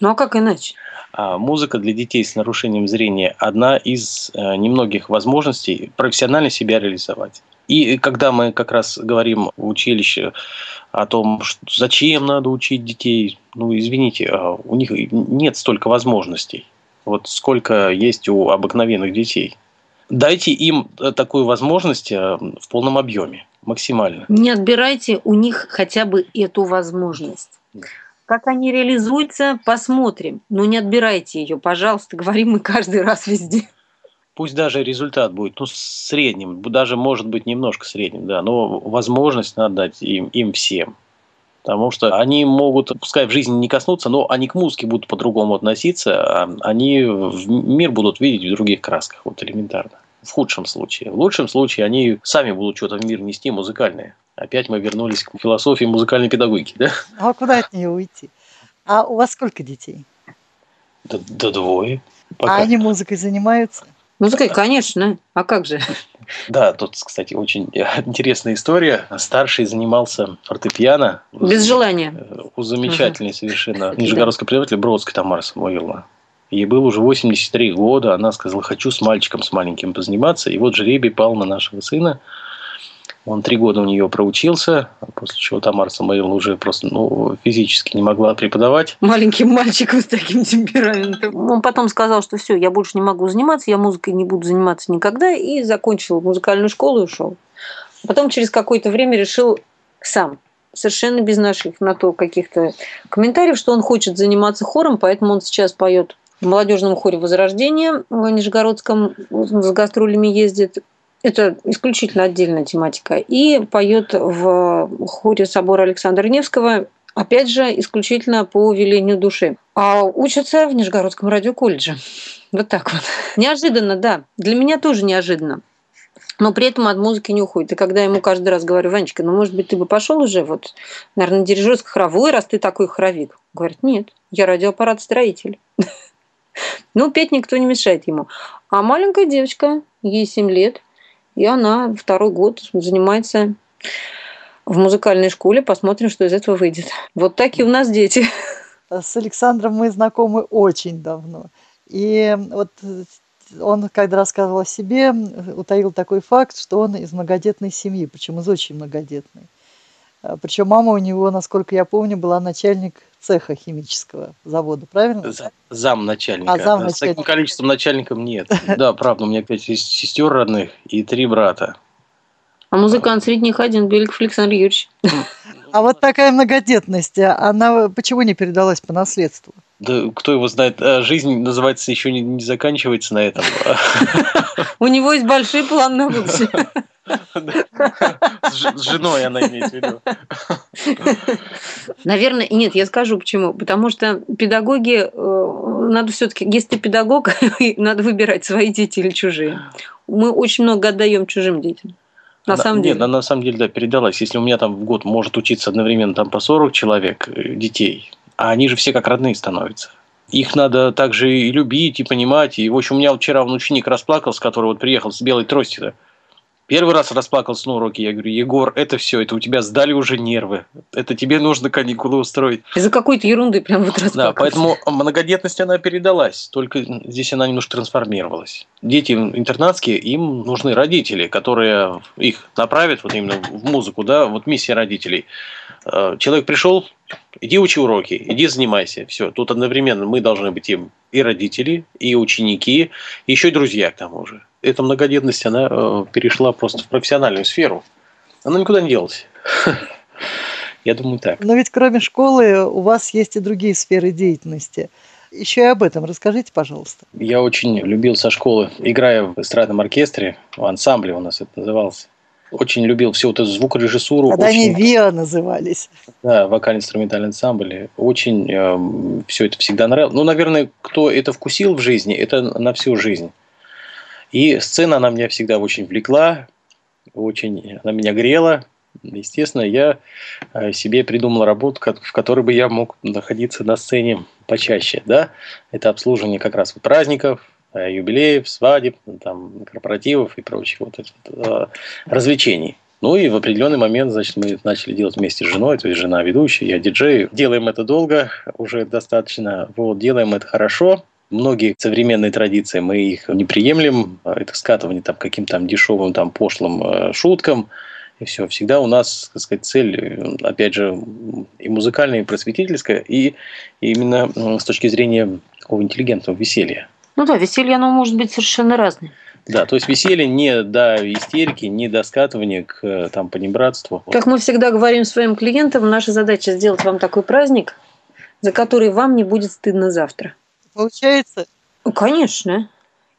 Ну а как иначе? А музыка для детей с нарушением зрения одна из э, немногих возможностей профессионально себя реализовать. И когда мы как раз говорим в училище о том, что зачем надо учить детей, ну, извините, а у них нет столько возможностей. Вот сколько есть у обыкновенных детей. Дайте им э, такую возможность э, в полном объеме, максимально. Не отбирайте у них хотя бы эту возможность. Как они реализуются, посмотрим. Но не отбирайте ее, пожалуйста, говорим мы каждый раз везде пусть даже результат будет ну, средним, даже может быть немножко средним, да, но возможность надо дать им, им всем. Потому что они могут, пускай в жизни не коснуться, но они к музыке будут по-другому относиться, а они в мир будут видеть в других красках, вот элементарно. В худшем случае. В лучшем случае они сами будут что-то в мир нести музыкальное. Опять мы вернулись к философии музыкальной педагогики, да? А куда от нее уйти? А у вас сколько детей? Да, да двое. Пока. А они музыкой занимаются? Музыкой, конечно. А как же? Да, тут, кстати, очень интересная история. Старший занимался фортепиано. Без желания. У замечательной угу. совершенно нижегородской преподавателя Бродской Тамары Самуиловны. Ей было уже 83 года. Она сказала, хочу с мальчиком, с маленьким позаниматься. И вот жребий пал на нашего сына. Он три года у нее проучился, после чего Тамара Самойловна уже просто ну, физически не могла преподавать. Маленьким мальчиком с таким темпераментом. Он потом сказал, что все, я больше не могу заниматься, я музыкой не буду заниматься никогда, и закончил музыкальную школу и ушел. Потом через какое-то время решил сам, совершенно без наших на то каких-то комментариев, что он хочет заниматься хором, поэтому он сейчас поет в молодежном хоре Возрождения в Нижегородском с гастролями ездит. Это исключительно отдельная тематика. И поет в хоре собора Александра Невского, опять же, исключительно по велению души. А учатся в Нижегородском радиоколледже. Вот так вот. Неожиданно, да. Для меня тоже неожиданно. Но при этом от музыки не уходит. И когда я ему каждый раз говорю, Ванечка, ну, может быть, ты бы пошел уже, вот, наверное, на дирижерский хоровой, раз ты такой хоровик. Говорит, нет, я радиоаппарат строитель. Ну, петь никто не мешает ему. А маленькая девочка, ей 7 лет, и она второй год занимается в музыкальной школе. Посмотрим, что из этого выйдет. Вот такие у нас дети. С Александром мы знакомы очень давно. И вот он, когда рассказывал о себе, утаил такой факт, что он из многодетной семьи, причем из очень многодетной. А, Причем мама у него, насколько я помню, была начальник цеха химического завода, правильно? Зам начальника. А, зам начальника. С таким количеством начальников нет. Да, правда, у меня пять сестер родных и три брата. А музыкант среди них один, Беликов Александр Юрьевич. А вот такая многодетность, она почему не передалась по наследству? Да кто его знает, а жизнь, называется, еще не, не заканчивается на этом. У него есть большие планы на будущее. С женой она имеет в виду. Наверное, нет, я скажу почему. Потому что педагоги, э, надо все-таки, если ты педагог, надо выбирать свои дети или чужие. Мы очень много отдаем чужим детям. На, самом деле. Нет, на самом деле, да, передалась. Если у меня там в год может учиться одновременно там по 40 человек э, детей, а они же все как родные становятся. Их надо также и любить, и понимать. И, в общем, у меня вчера он ученик расплакался, который вот приехал с белой тростью Первый раз расплакался на уроке, я говорю, Егор, это все, это у тебя сдали уже нервы, это тебе нужно каникулы устроить. Из-за какой-то ерунды прям вот расплакался. Да, поэтому многодетность, она передалась, только здесь она немножко трансформировалась. Дети интернатские, им нужны родители, которые их направят вот именно в музыку, да, вот миссия родителей. Э, человек пришел, иди учи уроки, иди занимайся, все. Тут одновременно мы должны быть им и родители, и ученики, и еще и друзья к тому же эта многодетность, она э, перешла просто в профессиональную сферу. Она никуда не делась. Я думаю, так. Но ведь кроме школы у вас есть и другие сферы деятельности. Еще и об этом расскажите, пожалуйста. Я очень любил со школы, играя в эстрадном оркестре, в ансамбле у нас это назывался. Очень любил всю вот эту звукорежиссуру. Когда очень... они ВИА назывались. Да, вокально-инструментальный ансамбль. Очень э, все это всегда нравилось. Ну, наверное, кто это вкусил в жизни, это на всю жизнь. И сцена, она меня всегда очень влекла, очень она меня грела. Естественно, я э, себе придумал работу, в которой бы я мог находиться на сцене почаще. Да? Это обслуживание как раз праздников, э, юбилеев, свадеб, там, корпоративов и прочих вот этих, э, развлечений. Ну и в определенный момент, значит, мы начали делать вместе с женой, то есть жена ведущая, я диджей. Делаем это долго, уже достаточно, вот, делаем это хорошо многие современные традиции мы их не приемлем, а это скатывание там каким-то там дешевым там пошлым э, шуткам, и все. Всегда у нас, так сказать, цель, э, опять же, и музыкальная, и просветительская, и именно с точки зрения такого интеллигентного веселья. Ну да, веселье, оно может быть совершенно разное. Да, то есть веселье не до истерики, не до скатывания к э, там, понебратству. Как мы всегда говорим своим клиентам, наша задача сделать вам такой праздник, за который вам не будет стыдно завтра. Получается? Ну, конечно.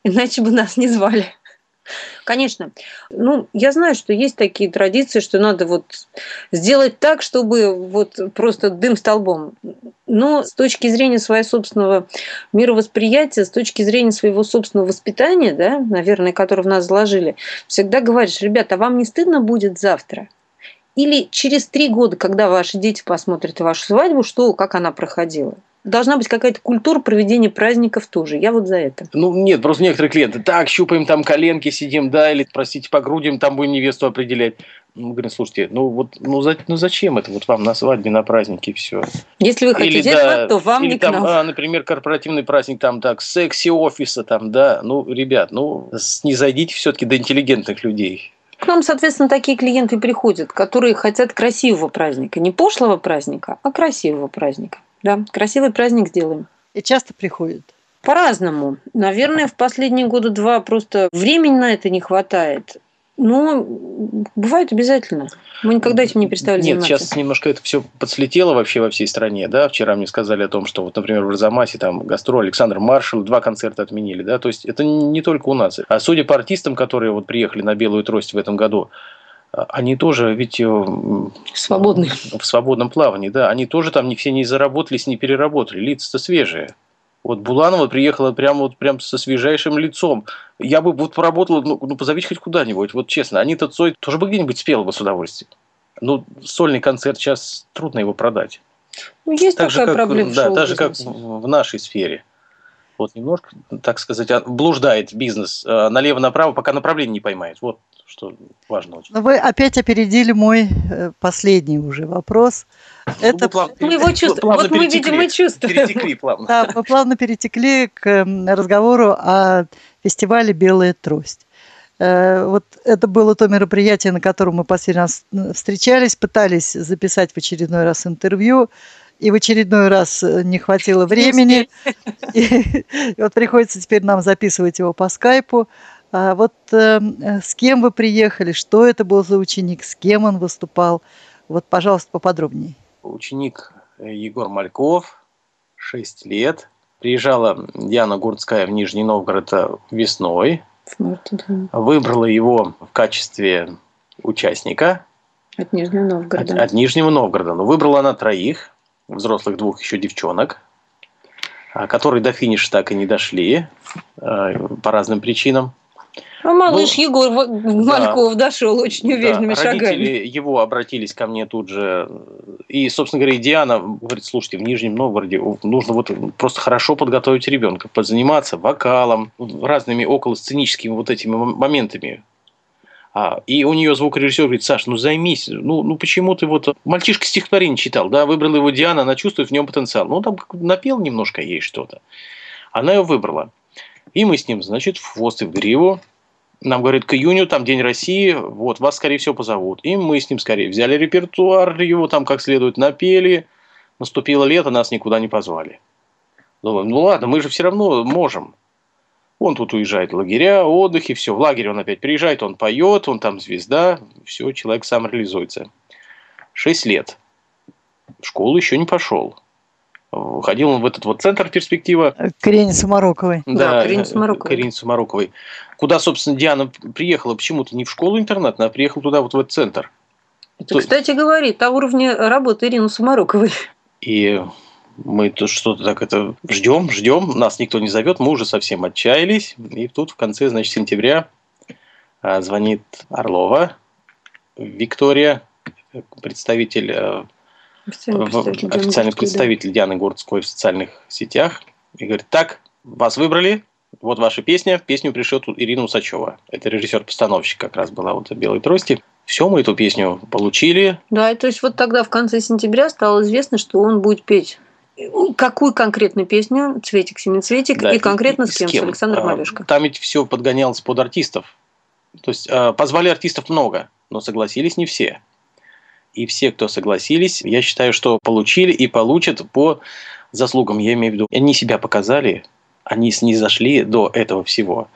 Иначе бы нас не звали. Конечно. Ну, я знаю, что есть такие традиции, что надо вот сделать так, чтобы вот просто дым столбом. Но с точки зрения своего собственного мировосприятия, с точки зрения своего собственного воспитания, да, наверное, которое в нас заложили, всегда говоришь, ребята, а вам не стыдно будет завтра? Или через три года, когда ваши дети посмотрят вашу свадьбу, что, как она проходила? Должна быть какая-то культура проведения праздников тоже. Я вот за это. Ну, нет, просто некоторые клиенты, так, щупаем там коленки, сидим, да, или, простите, по грудям там будем невесту определять. Ну, говорим, слушайте, ну вот, ну, за, ну зачем это вот вам на свадьбе, на празднике все? Если вы хотите или, этого, да, то вам или не там. А, например, корпоративный праздник, там так, секси офиса, там, да, ну, ребят, ну, не зайдите все-таки до интеллигентных людей. К нам, соответственно, такие клиенты приходят, которые хотят красивого праздника. Не пошлого праздника, а красивого праздника. Да, красивый праздник сделаем. И часто приходят? По-разному. Наверное, в последние года два просто времени на это не хватает. Но бывает обязательно. Мы никогда этим не перестали Нет, заниматься. сейчас немножко это все подслетело вообще во всей стране. Да? Вчера мне сказали о том, что, вот, например, в Арзамасе там гастроль Александр Маршал, два концерта отменили. Да? То есть это не только у нас. А судя по артистам, которые вот приехали на Белую трость в этом году, они тоже ведь э, Свободные. в свободном плавании, да, они тоже там не все не заработались, не переработали, лица-то свежие. Вот Буланова приехала прямо вот прям со свежайшим лицом. Я бы вот поработала, ну, ну позовите хоть куда-нибудь, вот честно. Анита Цой тоже бы где-нибудь спела бы с удовольствием. Ну, сольный концерт сейчас трудно его продать. Ну, есть так такая как, проблема. Да, так же, как в, нашей сфере. Вот немножко, так сказать, блуждает бизнес э, налево-направо, пока направление не поймает. Вот что важно очень. Но вы опять опередили мой э, последний уже вопрос. Ну, Это... Мы его чувствуем. Вот мы, видимо, чувствуем. Перетекли плавно. Да, мы плавно перетекли к разговору о фестивале «Белая трость». Э, вот это было то мероприятие, на котором мы последний раз встречались, пытались записать в очередной раз интервью, и в очередной раз э, не хватило времени. И, и вот приходится теперь нам записывать его по скайпу. А вот э, с кем вы приехали, что это был за ученик, с кем он выступал? Вот, пожалуйста, поподробнее. Ученик э, Егор Мальков, 6 лет. Приезжала Диана Гурцкая в Нижний Новгород э, весной. Выбрала его в качестве участника. От Нижнего Новгорода. От, от Нижнего Новгорода. Но выбрала она троих, взрослых двух еще девчонок, а, которые до финиша так и не дошли э, по разным причинам. А малыш ну, Егор Мальков да, дошел очень уверенными да, шагами. Родители его обратились ко мне тут же. И, собственно говоря, и Диана говорит, слушайте, в Нижнем Новгороде нужно вот просто хорошо подготовить ребенка, позаниматься вокалом, разными околосценическими вот этими моментами. А, и у нее звукорежиссер говорит, Саш, ну займись, ну, ну почему ты вот... Мальчишка стихотворение читал, да, выбрал его Диана, она чувствует в нем потенциал. Ну, там напел немножко ей что-то. Она ее выбрала. И мы с ним, значит, в хвост и в гриву. Нам говорят, к июню, там День России, вот, вас, скорее всего, позовут. И мы с ним, скорее, взяли репертуар, его там как следует напели. Наступило лето, нас никуда не позвали. Думаем, ну ладно, мы же все равно можем. Он тут уезжает в лагеря, отдыхи, все. В лагерь он опять приезжает, он поет, он там звезда, все, человек сам реализуется. Шесть лет. В школу еще не пошел. Ходил он в этот вот центр перспектива. К Ирине Сумароковой. Да, да к Ирине Сумароковой. К Ирине Сумароковой. Куда, собственно, Диана приехала почему-то не в школу-интернат, а приехала туда, вот в этот центр. Это, То... кстати, говорит о уровне работы Ирины Сумароковой. И мы тут что-то так это ждем, ждем, нас никто не зовет, мы уже совсем отчаялись. И тут в конце, значит, сентября а, звонит Орлова Виктория, представитель, э, официальный представитель, официальный представитель Дианы Городской в социальных сетях, и говорит, так, вас выбрали, вот ваша песня, песню пришлет Ирина Усачева. Это режиссер-постановщик как раз была вот «Белой трости». Все, мы эту песню получили. Да, и то есть вот тогда в конце сентября стало известно, что он будет петь Какую конкретную песню? Цветик, Семицветик. Да, и конкретно с кем? С, кем? с Александром Малюшко. Там ведь все подгонялось под артистов. То есть а, позвали артистов много, но согласились не все. И все, кто согласились, я считаю, что получили и получат по заслугам. Я имею в виду, они себя показали, они снизошли до этого всего.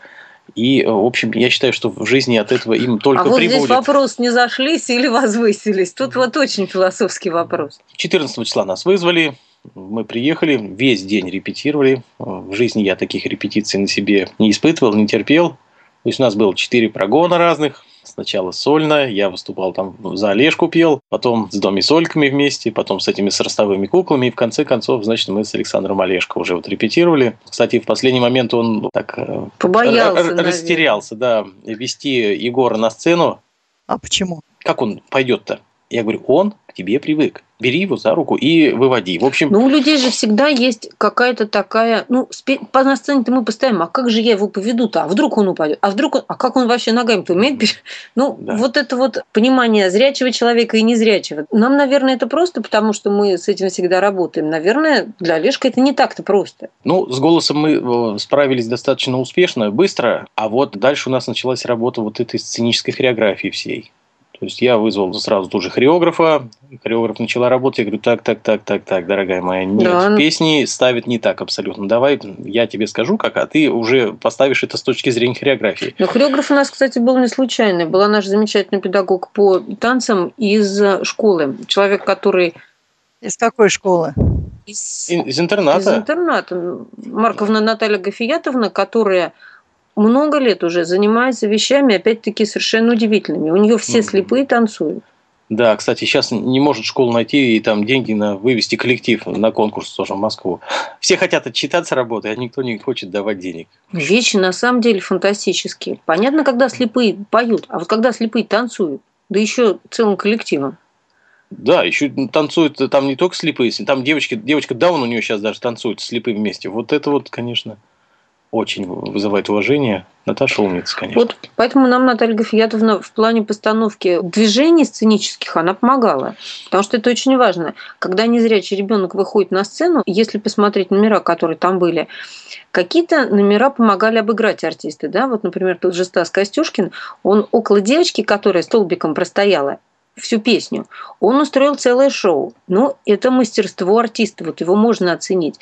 И, в общем, я считаю, что в жизни от этого им только а вот прибудет. здесь вопрос, не зашлись или возвысились? Тут вот очень философский вопрос. 14 числа нас вызвали, мы приехали, весь день репетировали. В жизни я таких репетиций на себе не испытывал, не терпел. То есть у нас было четыре прогона разных. Сначала сольно, я выступал там за Олежку пел, потом с Доми Сольками вместе, потом с этими с ростовыми куклами, и в конце концов, значит, мы с Александром Олежко уже вот репетировали. Кстати, в последний момент он так э, Побоялся, растерялся, да, вести Егора на сцену. А почему? Как он пойдет-то? Я говорю, он к тебе привык. Бери его за руку и выводи. В общем... Ну, у людей же всегда есть какая-то такая... Ну, по на сцене-то мы поставим, а как же я его поведу-то? А вдруг он упадет? А вдруг он... А как он вообще ногами-то умеет? Ну, да. вот это вот понимание зрячего человека и незрячего. Нам, наверное, это просто, потому что мы с этим всегда работаем. Наверное, для Олежка это не так-то просто. Ну, с голосом мы э, справились достаточно успешно, быстро, а вот дальше у нас началась работа вот этой сценической хореографии всей. То есть я вызвал сразу тут же хореографа, хореограф начала работать, я говорю, так, так, так, так, так, дорогая моя, нет, да. песни ставят не так абсолютно. Давай я тебе скажу как, а ты уже поставишь это с точки зрения хореографии. Но хореограф у нас, кстати, был не случайный. Была наш замечательный педагог по танцам из школы. Человек, который... Из какой школы? Из, из интерната. Из интерната. Марковна Наталья Гафиятовна, которая много лет уже занимается вещами, опять-таки, совершенно удивительными. У нее все слепые танцуют. Да, кстати, сейчас не может школу найти и там деньги на вывести коллектив на конкурс тоже в Москву. Все хотят отчитаться работы, а никто не хочет давать денег. Вещи на самом деле фантастические. Понятно, когда слепые поют, а вот когда слепые танцуют, да еще целым коллективом. Да, еще танцуют там не только слепые, там девочки, девочка Даун у нее сейчас даже танцует слепые вместе. Вот это вот, конечно очень вызывает уважение. Наташа умница, конечно. Вот поэтому нам Наталья Гафиятовна в плане постановки движений сценических она помогала. Потому что это очень важно. Когда незрячий ребенок выходит на сцену, если посмотреть номера, которые там были, какие-то номера помогали обыграть артисты. Да? Вот, например, тот же Стас Костюшкин, он около девочки, которая столбиком простояла, всю песню. Он устроил целое шоу. Ну, это мастерство артиста, вот его можно оценить.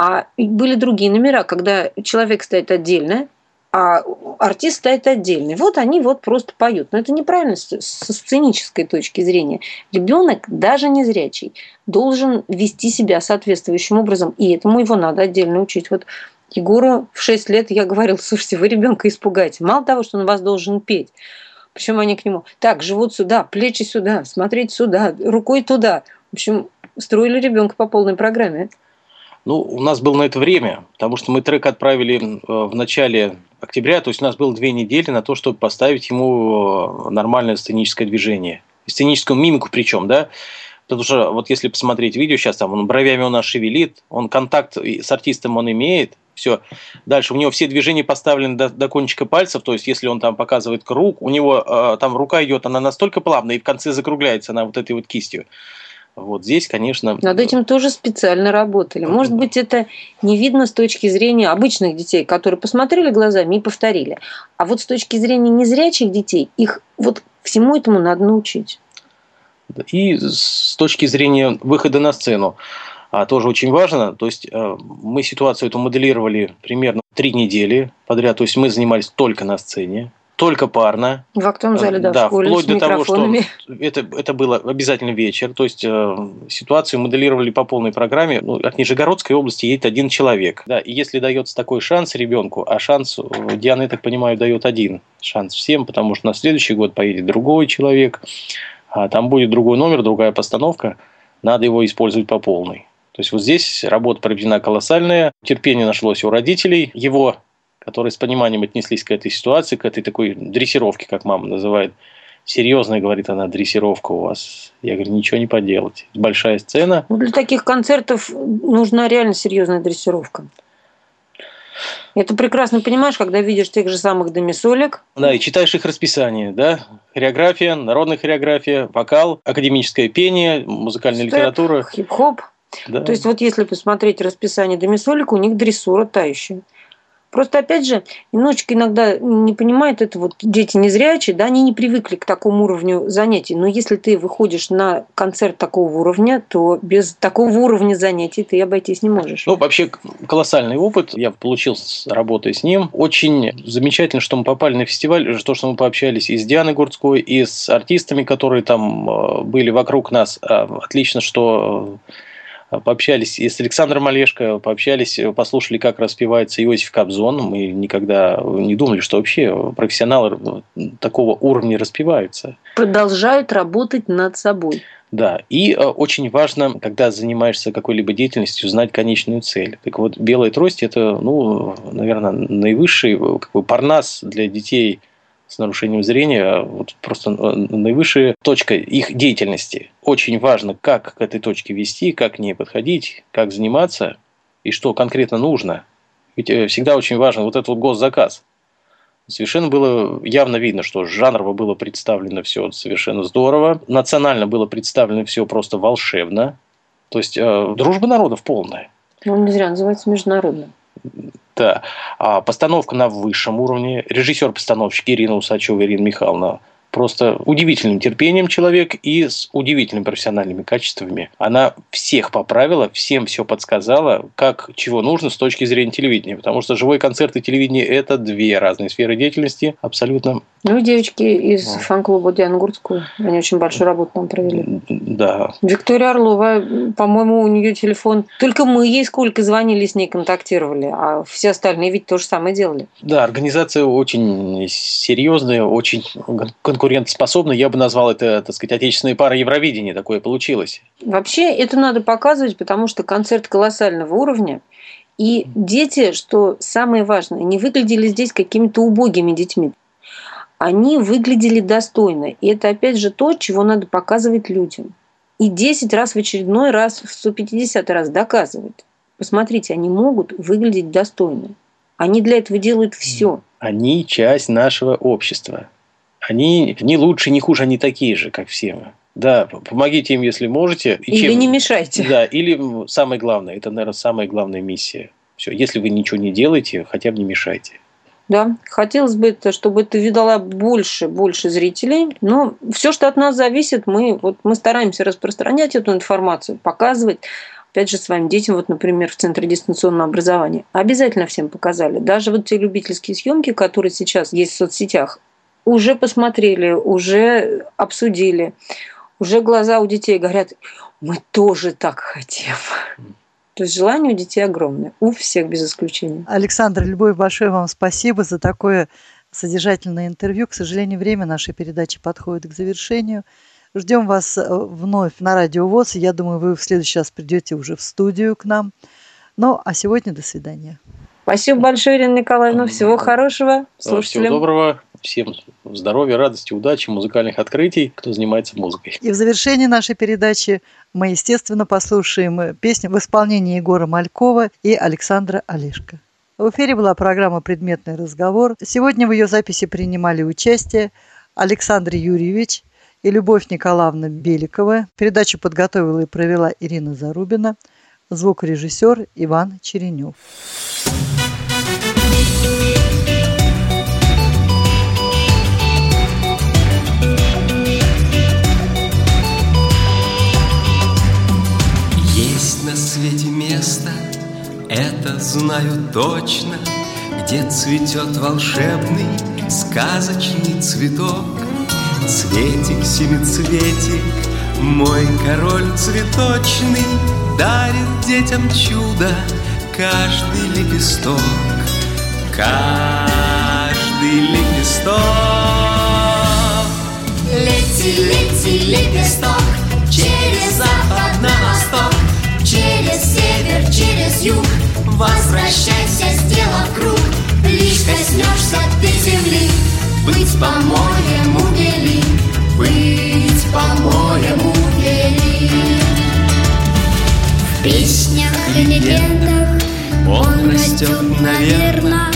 А были другие номера, когда человек стоит отдельно, а артист стоит отдельно. Вот они вот просто поют. Но это неправильно со сценической точки зрения. Ребенок, даже не зрячий, должен вести себя соответствующим образом, и этому его надо отдельно учить. Вот Егору в 6 лет я говорил, слушайте, вы ребенка испугаете. Мало того, что он вас должен петь, причем они к нему, так, живут сюда, плечи сюда, смотреть сюда, рукой туда. В общем, строили ребенка по полной программе. Ну, у нас было на это время, потому что мы трек отправили э, в начале октября, то есть у нас было две недели на то, чтобы поставить ему э, нормальное сценическое движение. Сценическую мимику причем, да, Потому что вот если посмотреть видео сейчас, там он бровями у нас шевелит, он контакт с артистом он имеет, Все. Дальше у него все движения поставлены до, до кончика пальцев, то есть если он там показывает круг, у него э, там рука идет, она настолько плавно и в конце закругляется она вот этой вот кистью. Вот здесь, конечно... Над этим тоже специально работали. Может быть, это не видно с точки зрения обычных детей, которые посмотрели глазами и повторили. А вот с точки зрения незрячих детей, их вот всему этому надо научить. И с точки зрения выхода на сцену а, тоже очень важно. То есть э, мы ситуацию эту моделировали примерно три недели подряд. То есть мы занимались только на сцене только парно. В актовом зале, да, да в школе вплоть до того, что это, это было обязательно вечер. То есть э, ситуацию моделировали по полной программе. Ну, от Нижегородской области едет один человек. Да, и если дается такой шанс ребенку, а шанс, э, Диана, я так понимаю, дает один шанс всем, потому что на следующий год поедет другой человек, а там будет другой номер, другая постановка, надо его использовать по полной. То есть вот здесь работа проведена колоссальная, терпение нашлось у родителей, его которые с пониманием отнеслись к этой ситуации, к этой такой дрессировке, как мама называет. Серьезная, говорит она, дрессировка у вас. Я говорю, ничего не поделать. Большая сцена. Ну, для таких концертов нужна реально серьезная дрессировка. Это прекрасно понимаешь, когда видишь тех же самых домисолек. Да, и читаешь их расписание, да? Хореография, народная хореография, вокал, академическое пение, музыкальная Степ, литература. Хип-хоп. Да. То есть вот если посмотреть расписание домисолек, у них дрессура тающая. Просто, опять же, немножечко иногда не понимают это вот дети незрячие, да, они не привыкли к такому уровню занятий. Но если ты выходишь на концерт такого уровня, то без такого уровня занятий ты обойтись не можешь. Ну, вообще, колоссальный опыт я получил с работой с ним. Очень замечательно, что мы попали на фестиваль, то, что мы пообщались и с Дианой Гурцкой, и с артистами, которые там э, были вокруг нас. А, отлично, что пообщались и с Александром Олешко, пообщались, послушали, как распевается Иосиф Кобзон. Мы никогда не думали, что вообще профессионалы такого уровня распеваются. Продолжают работать над собой. Да, и э, очень важно, когда занимаешься какой-либо деятельностью, знать конечную цель. Так вот, белая трость – это, ну, наверное, наивысший как бы, парнас для детей – с нарушением зрения, а вот просто э, наивысшая точка их деятельности. Очень важно, как к этой точке вести, как к ней подходить, как заниматься и что конкретно нужно. Ведь э, всегда очень важно вот этот вот госзаказ. Совершенно было явно видно, что жанрово было представлено все совершенно здорово. Национально было представлено все просто волшебно. То есть э, дружба народов полная. Ну, не зря называется международным. Да. А постановка на высшем уровне. Режиссер-постановщик Ирина Усачева, Ирина Михайловна просто удивительным терпением человек и с удивительными профессиональными качествами. Она всех поправила, всем все подсказала, как чего нужно с точки зрения телевидения. Потому что живой концерт и телевидение – это две разные сферы деятельности, абсолютно. Ну, девочки из ну. фан-клуба Дианы Гурцкую, они очень большую работу там провели. Да. Виктория Орлова, по-моему, у нее телефон. Только мы ей сколько звонили, с ней контактировали, а все остальные ведь то же самое делали. Да, организация очень серьезная, очень конкурентоспособна. Я бы назвал это, так сказать, отечественной парой Евровидения. Такое получилось. Вообще это надо показывать, потому что концерт колоссального уровня. И дети, что самое важное, не выглядели здесь какими-то убогими детьми. Они выглядели достойно. И это опять же то, чего надо показывать людям. И 10 раз в очередной раз, в 150 раз доказывать. Посмотрите, они могут выглядеть достойно. Они для этого делают все. Они часть нашего общества они не лучше, не хуже, они такие же, как все мы. Да, помогите им, если можете. И или чем... не мешайте. Да, или самое главное, это, наверное, самая главная миссия. Все, если вы ничего не делаете, хотя бы не мешайте. Да, хотелось бы, чтобы это видала больше, больше зрителей. Но все, что от нас зависит, мы, вот, мы стараемся распространять эту информацию, показывать опять же, своим детям, вот, например, в Центре дистанционного образования. Обязательно всем показали. Даже вот те любительские съемки, которые сейчас есть в соцсетях, уже посмотрели, уже обсудили, уже глаза у детей говорят, мы тоже так хотим. То есть желание у детей огромное, у всех без исключения. Александр, Любовь, большое вам спасибо за такое содержательное интервью. К сожалению, время нашей передачи подходит к завершению. Ждем вас э, вновь на Радио ВОЗ. Я думаю, вы в следующий раз придете уже в студию к нам. Ну, а сегодня до свидания. Спасибо большое, Ирина Николаевна. Всего хорошего. Слушателям. Всего доброго. Всем здоровья, радости, удачи, музыкальных открытий, кто занимается музыкой. И в завершении нашей передачи мы, естественно, послушаем песню в исполнении Егора Малькова и Александра Олешко. В эфире была программа «Предметный разговор». Сегодня в ее записи принимали участие Александр Юрьевич и Любовь Николаевна Беликова. Передачу подготовила и провела Ирина Зарубина. Звукорежиссер Иван Черенев. Есть на свете место, это знаю точно, Где цветет волшебный сказочный цветок. Цветик, семицветик, мой король цветочный Дарит детям чудо каждый лепесток Каждый лепесток Лети, лети, лепесток Через запад на восток через юг. Возвращайся, сделав круг. Лишь коснешься ты земли. Быть по-моему вели Быть по-моему вели В песнях и легендах Он растет, наверно.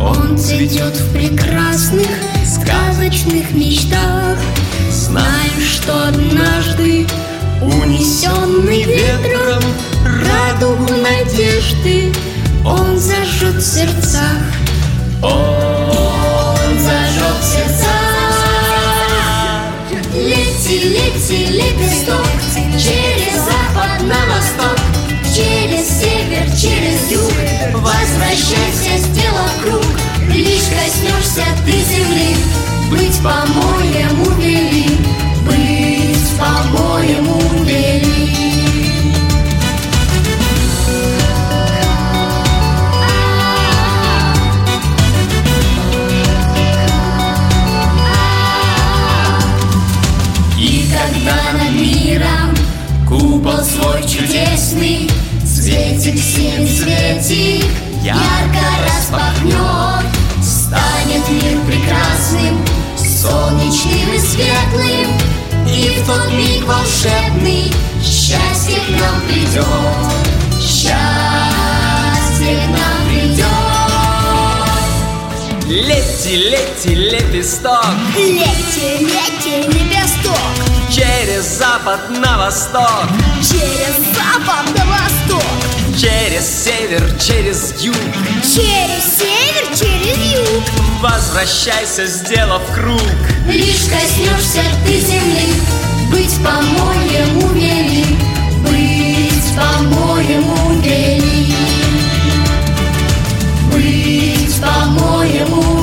Он цветет в прекрасных Сказочных мечтах. Знаю, что однажды Унесенный ветром Радугу надежды Он зажжет в сердцах. Он зажжет в сердцах. Лети, лети, лепесток Через запад на восток. Через север, через юг Возвращайся, сделав круг. Лишь коснешься ты земли. Быть по-моему вели Быть по-моему купол свой чудесный Цветик, семицветик ярко распахнет Станет мир прекрасным, солнечным и светлым И в тот миг волшебный счастье к нам придет Счастье к нам придет Лети, лети, лепесток Лети, лети, лепесток Через запад на восток. Через запад на восток. Через север, через юг. Через север, через юг. Возвращайся, сделав круг. Лишь коснешься ты земли. Быть по-моему велик Быть по-моему велик Быть по-моему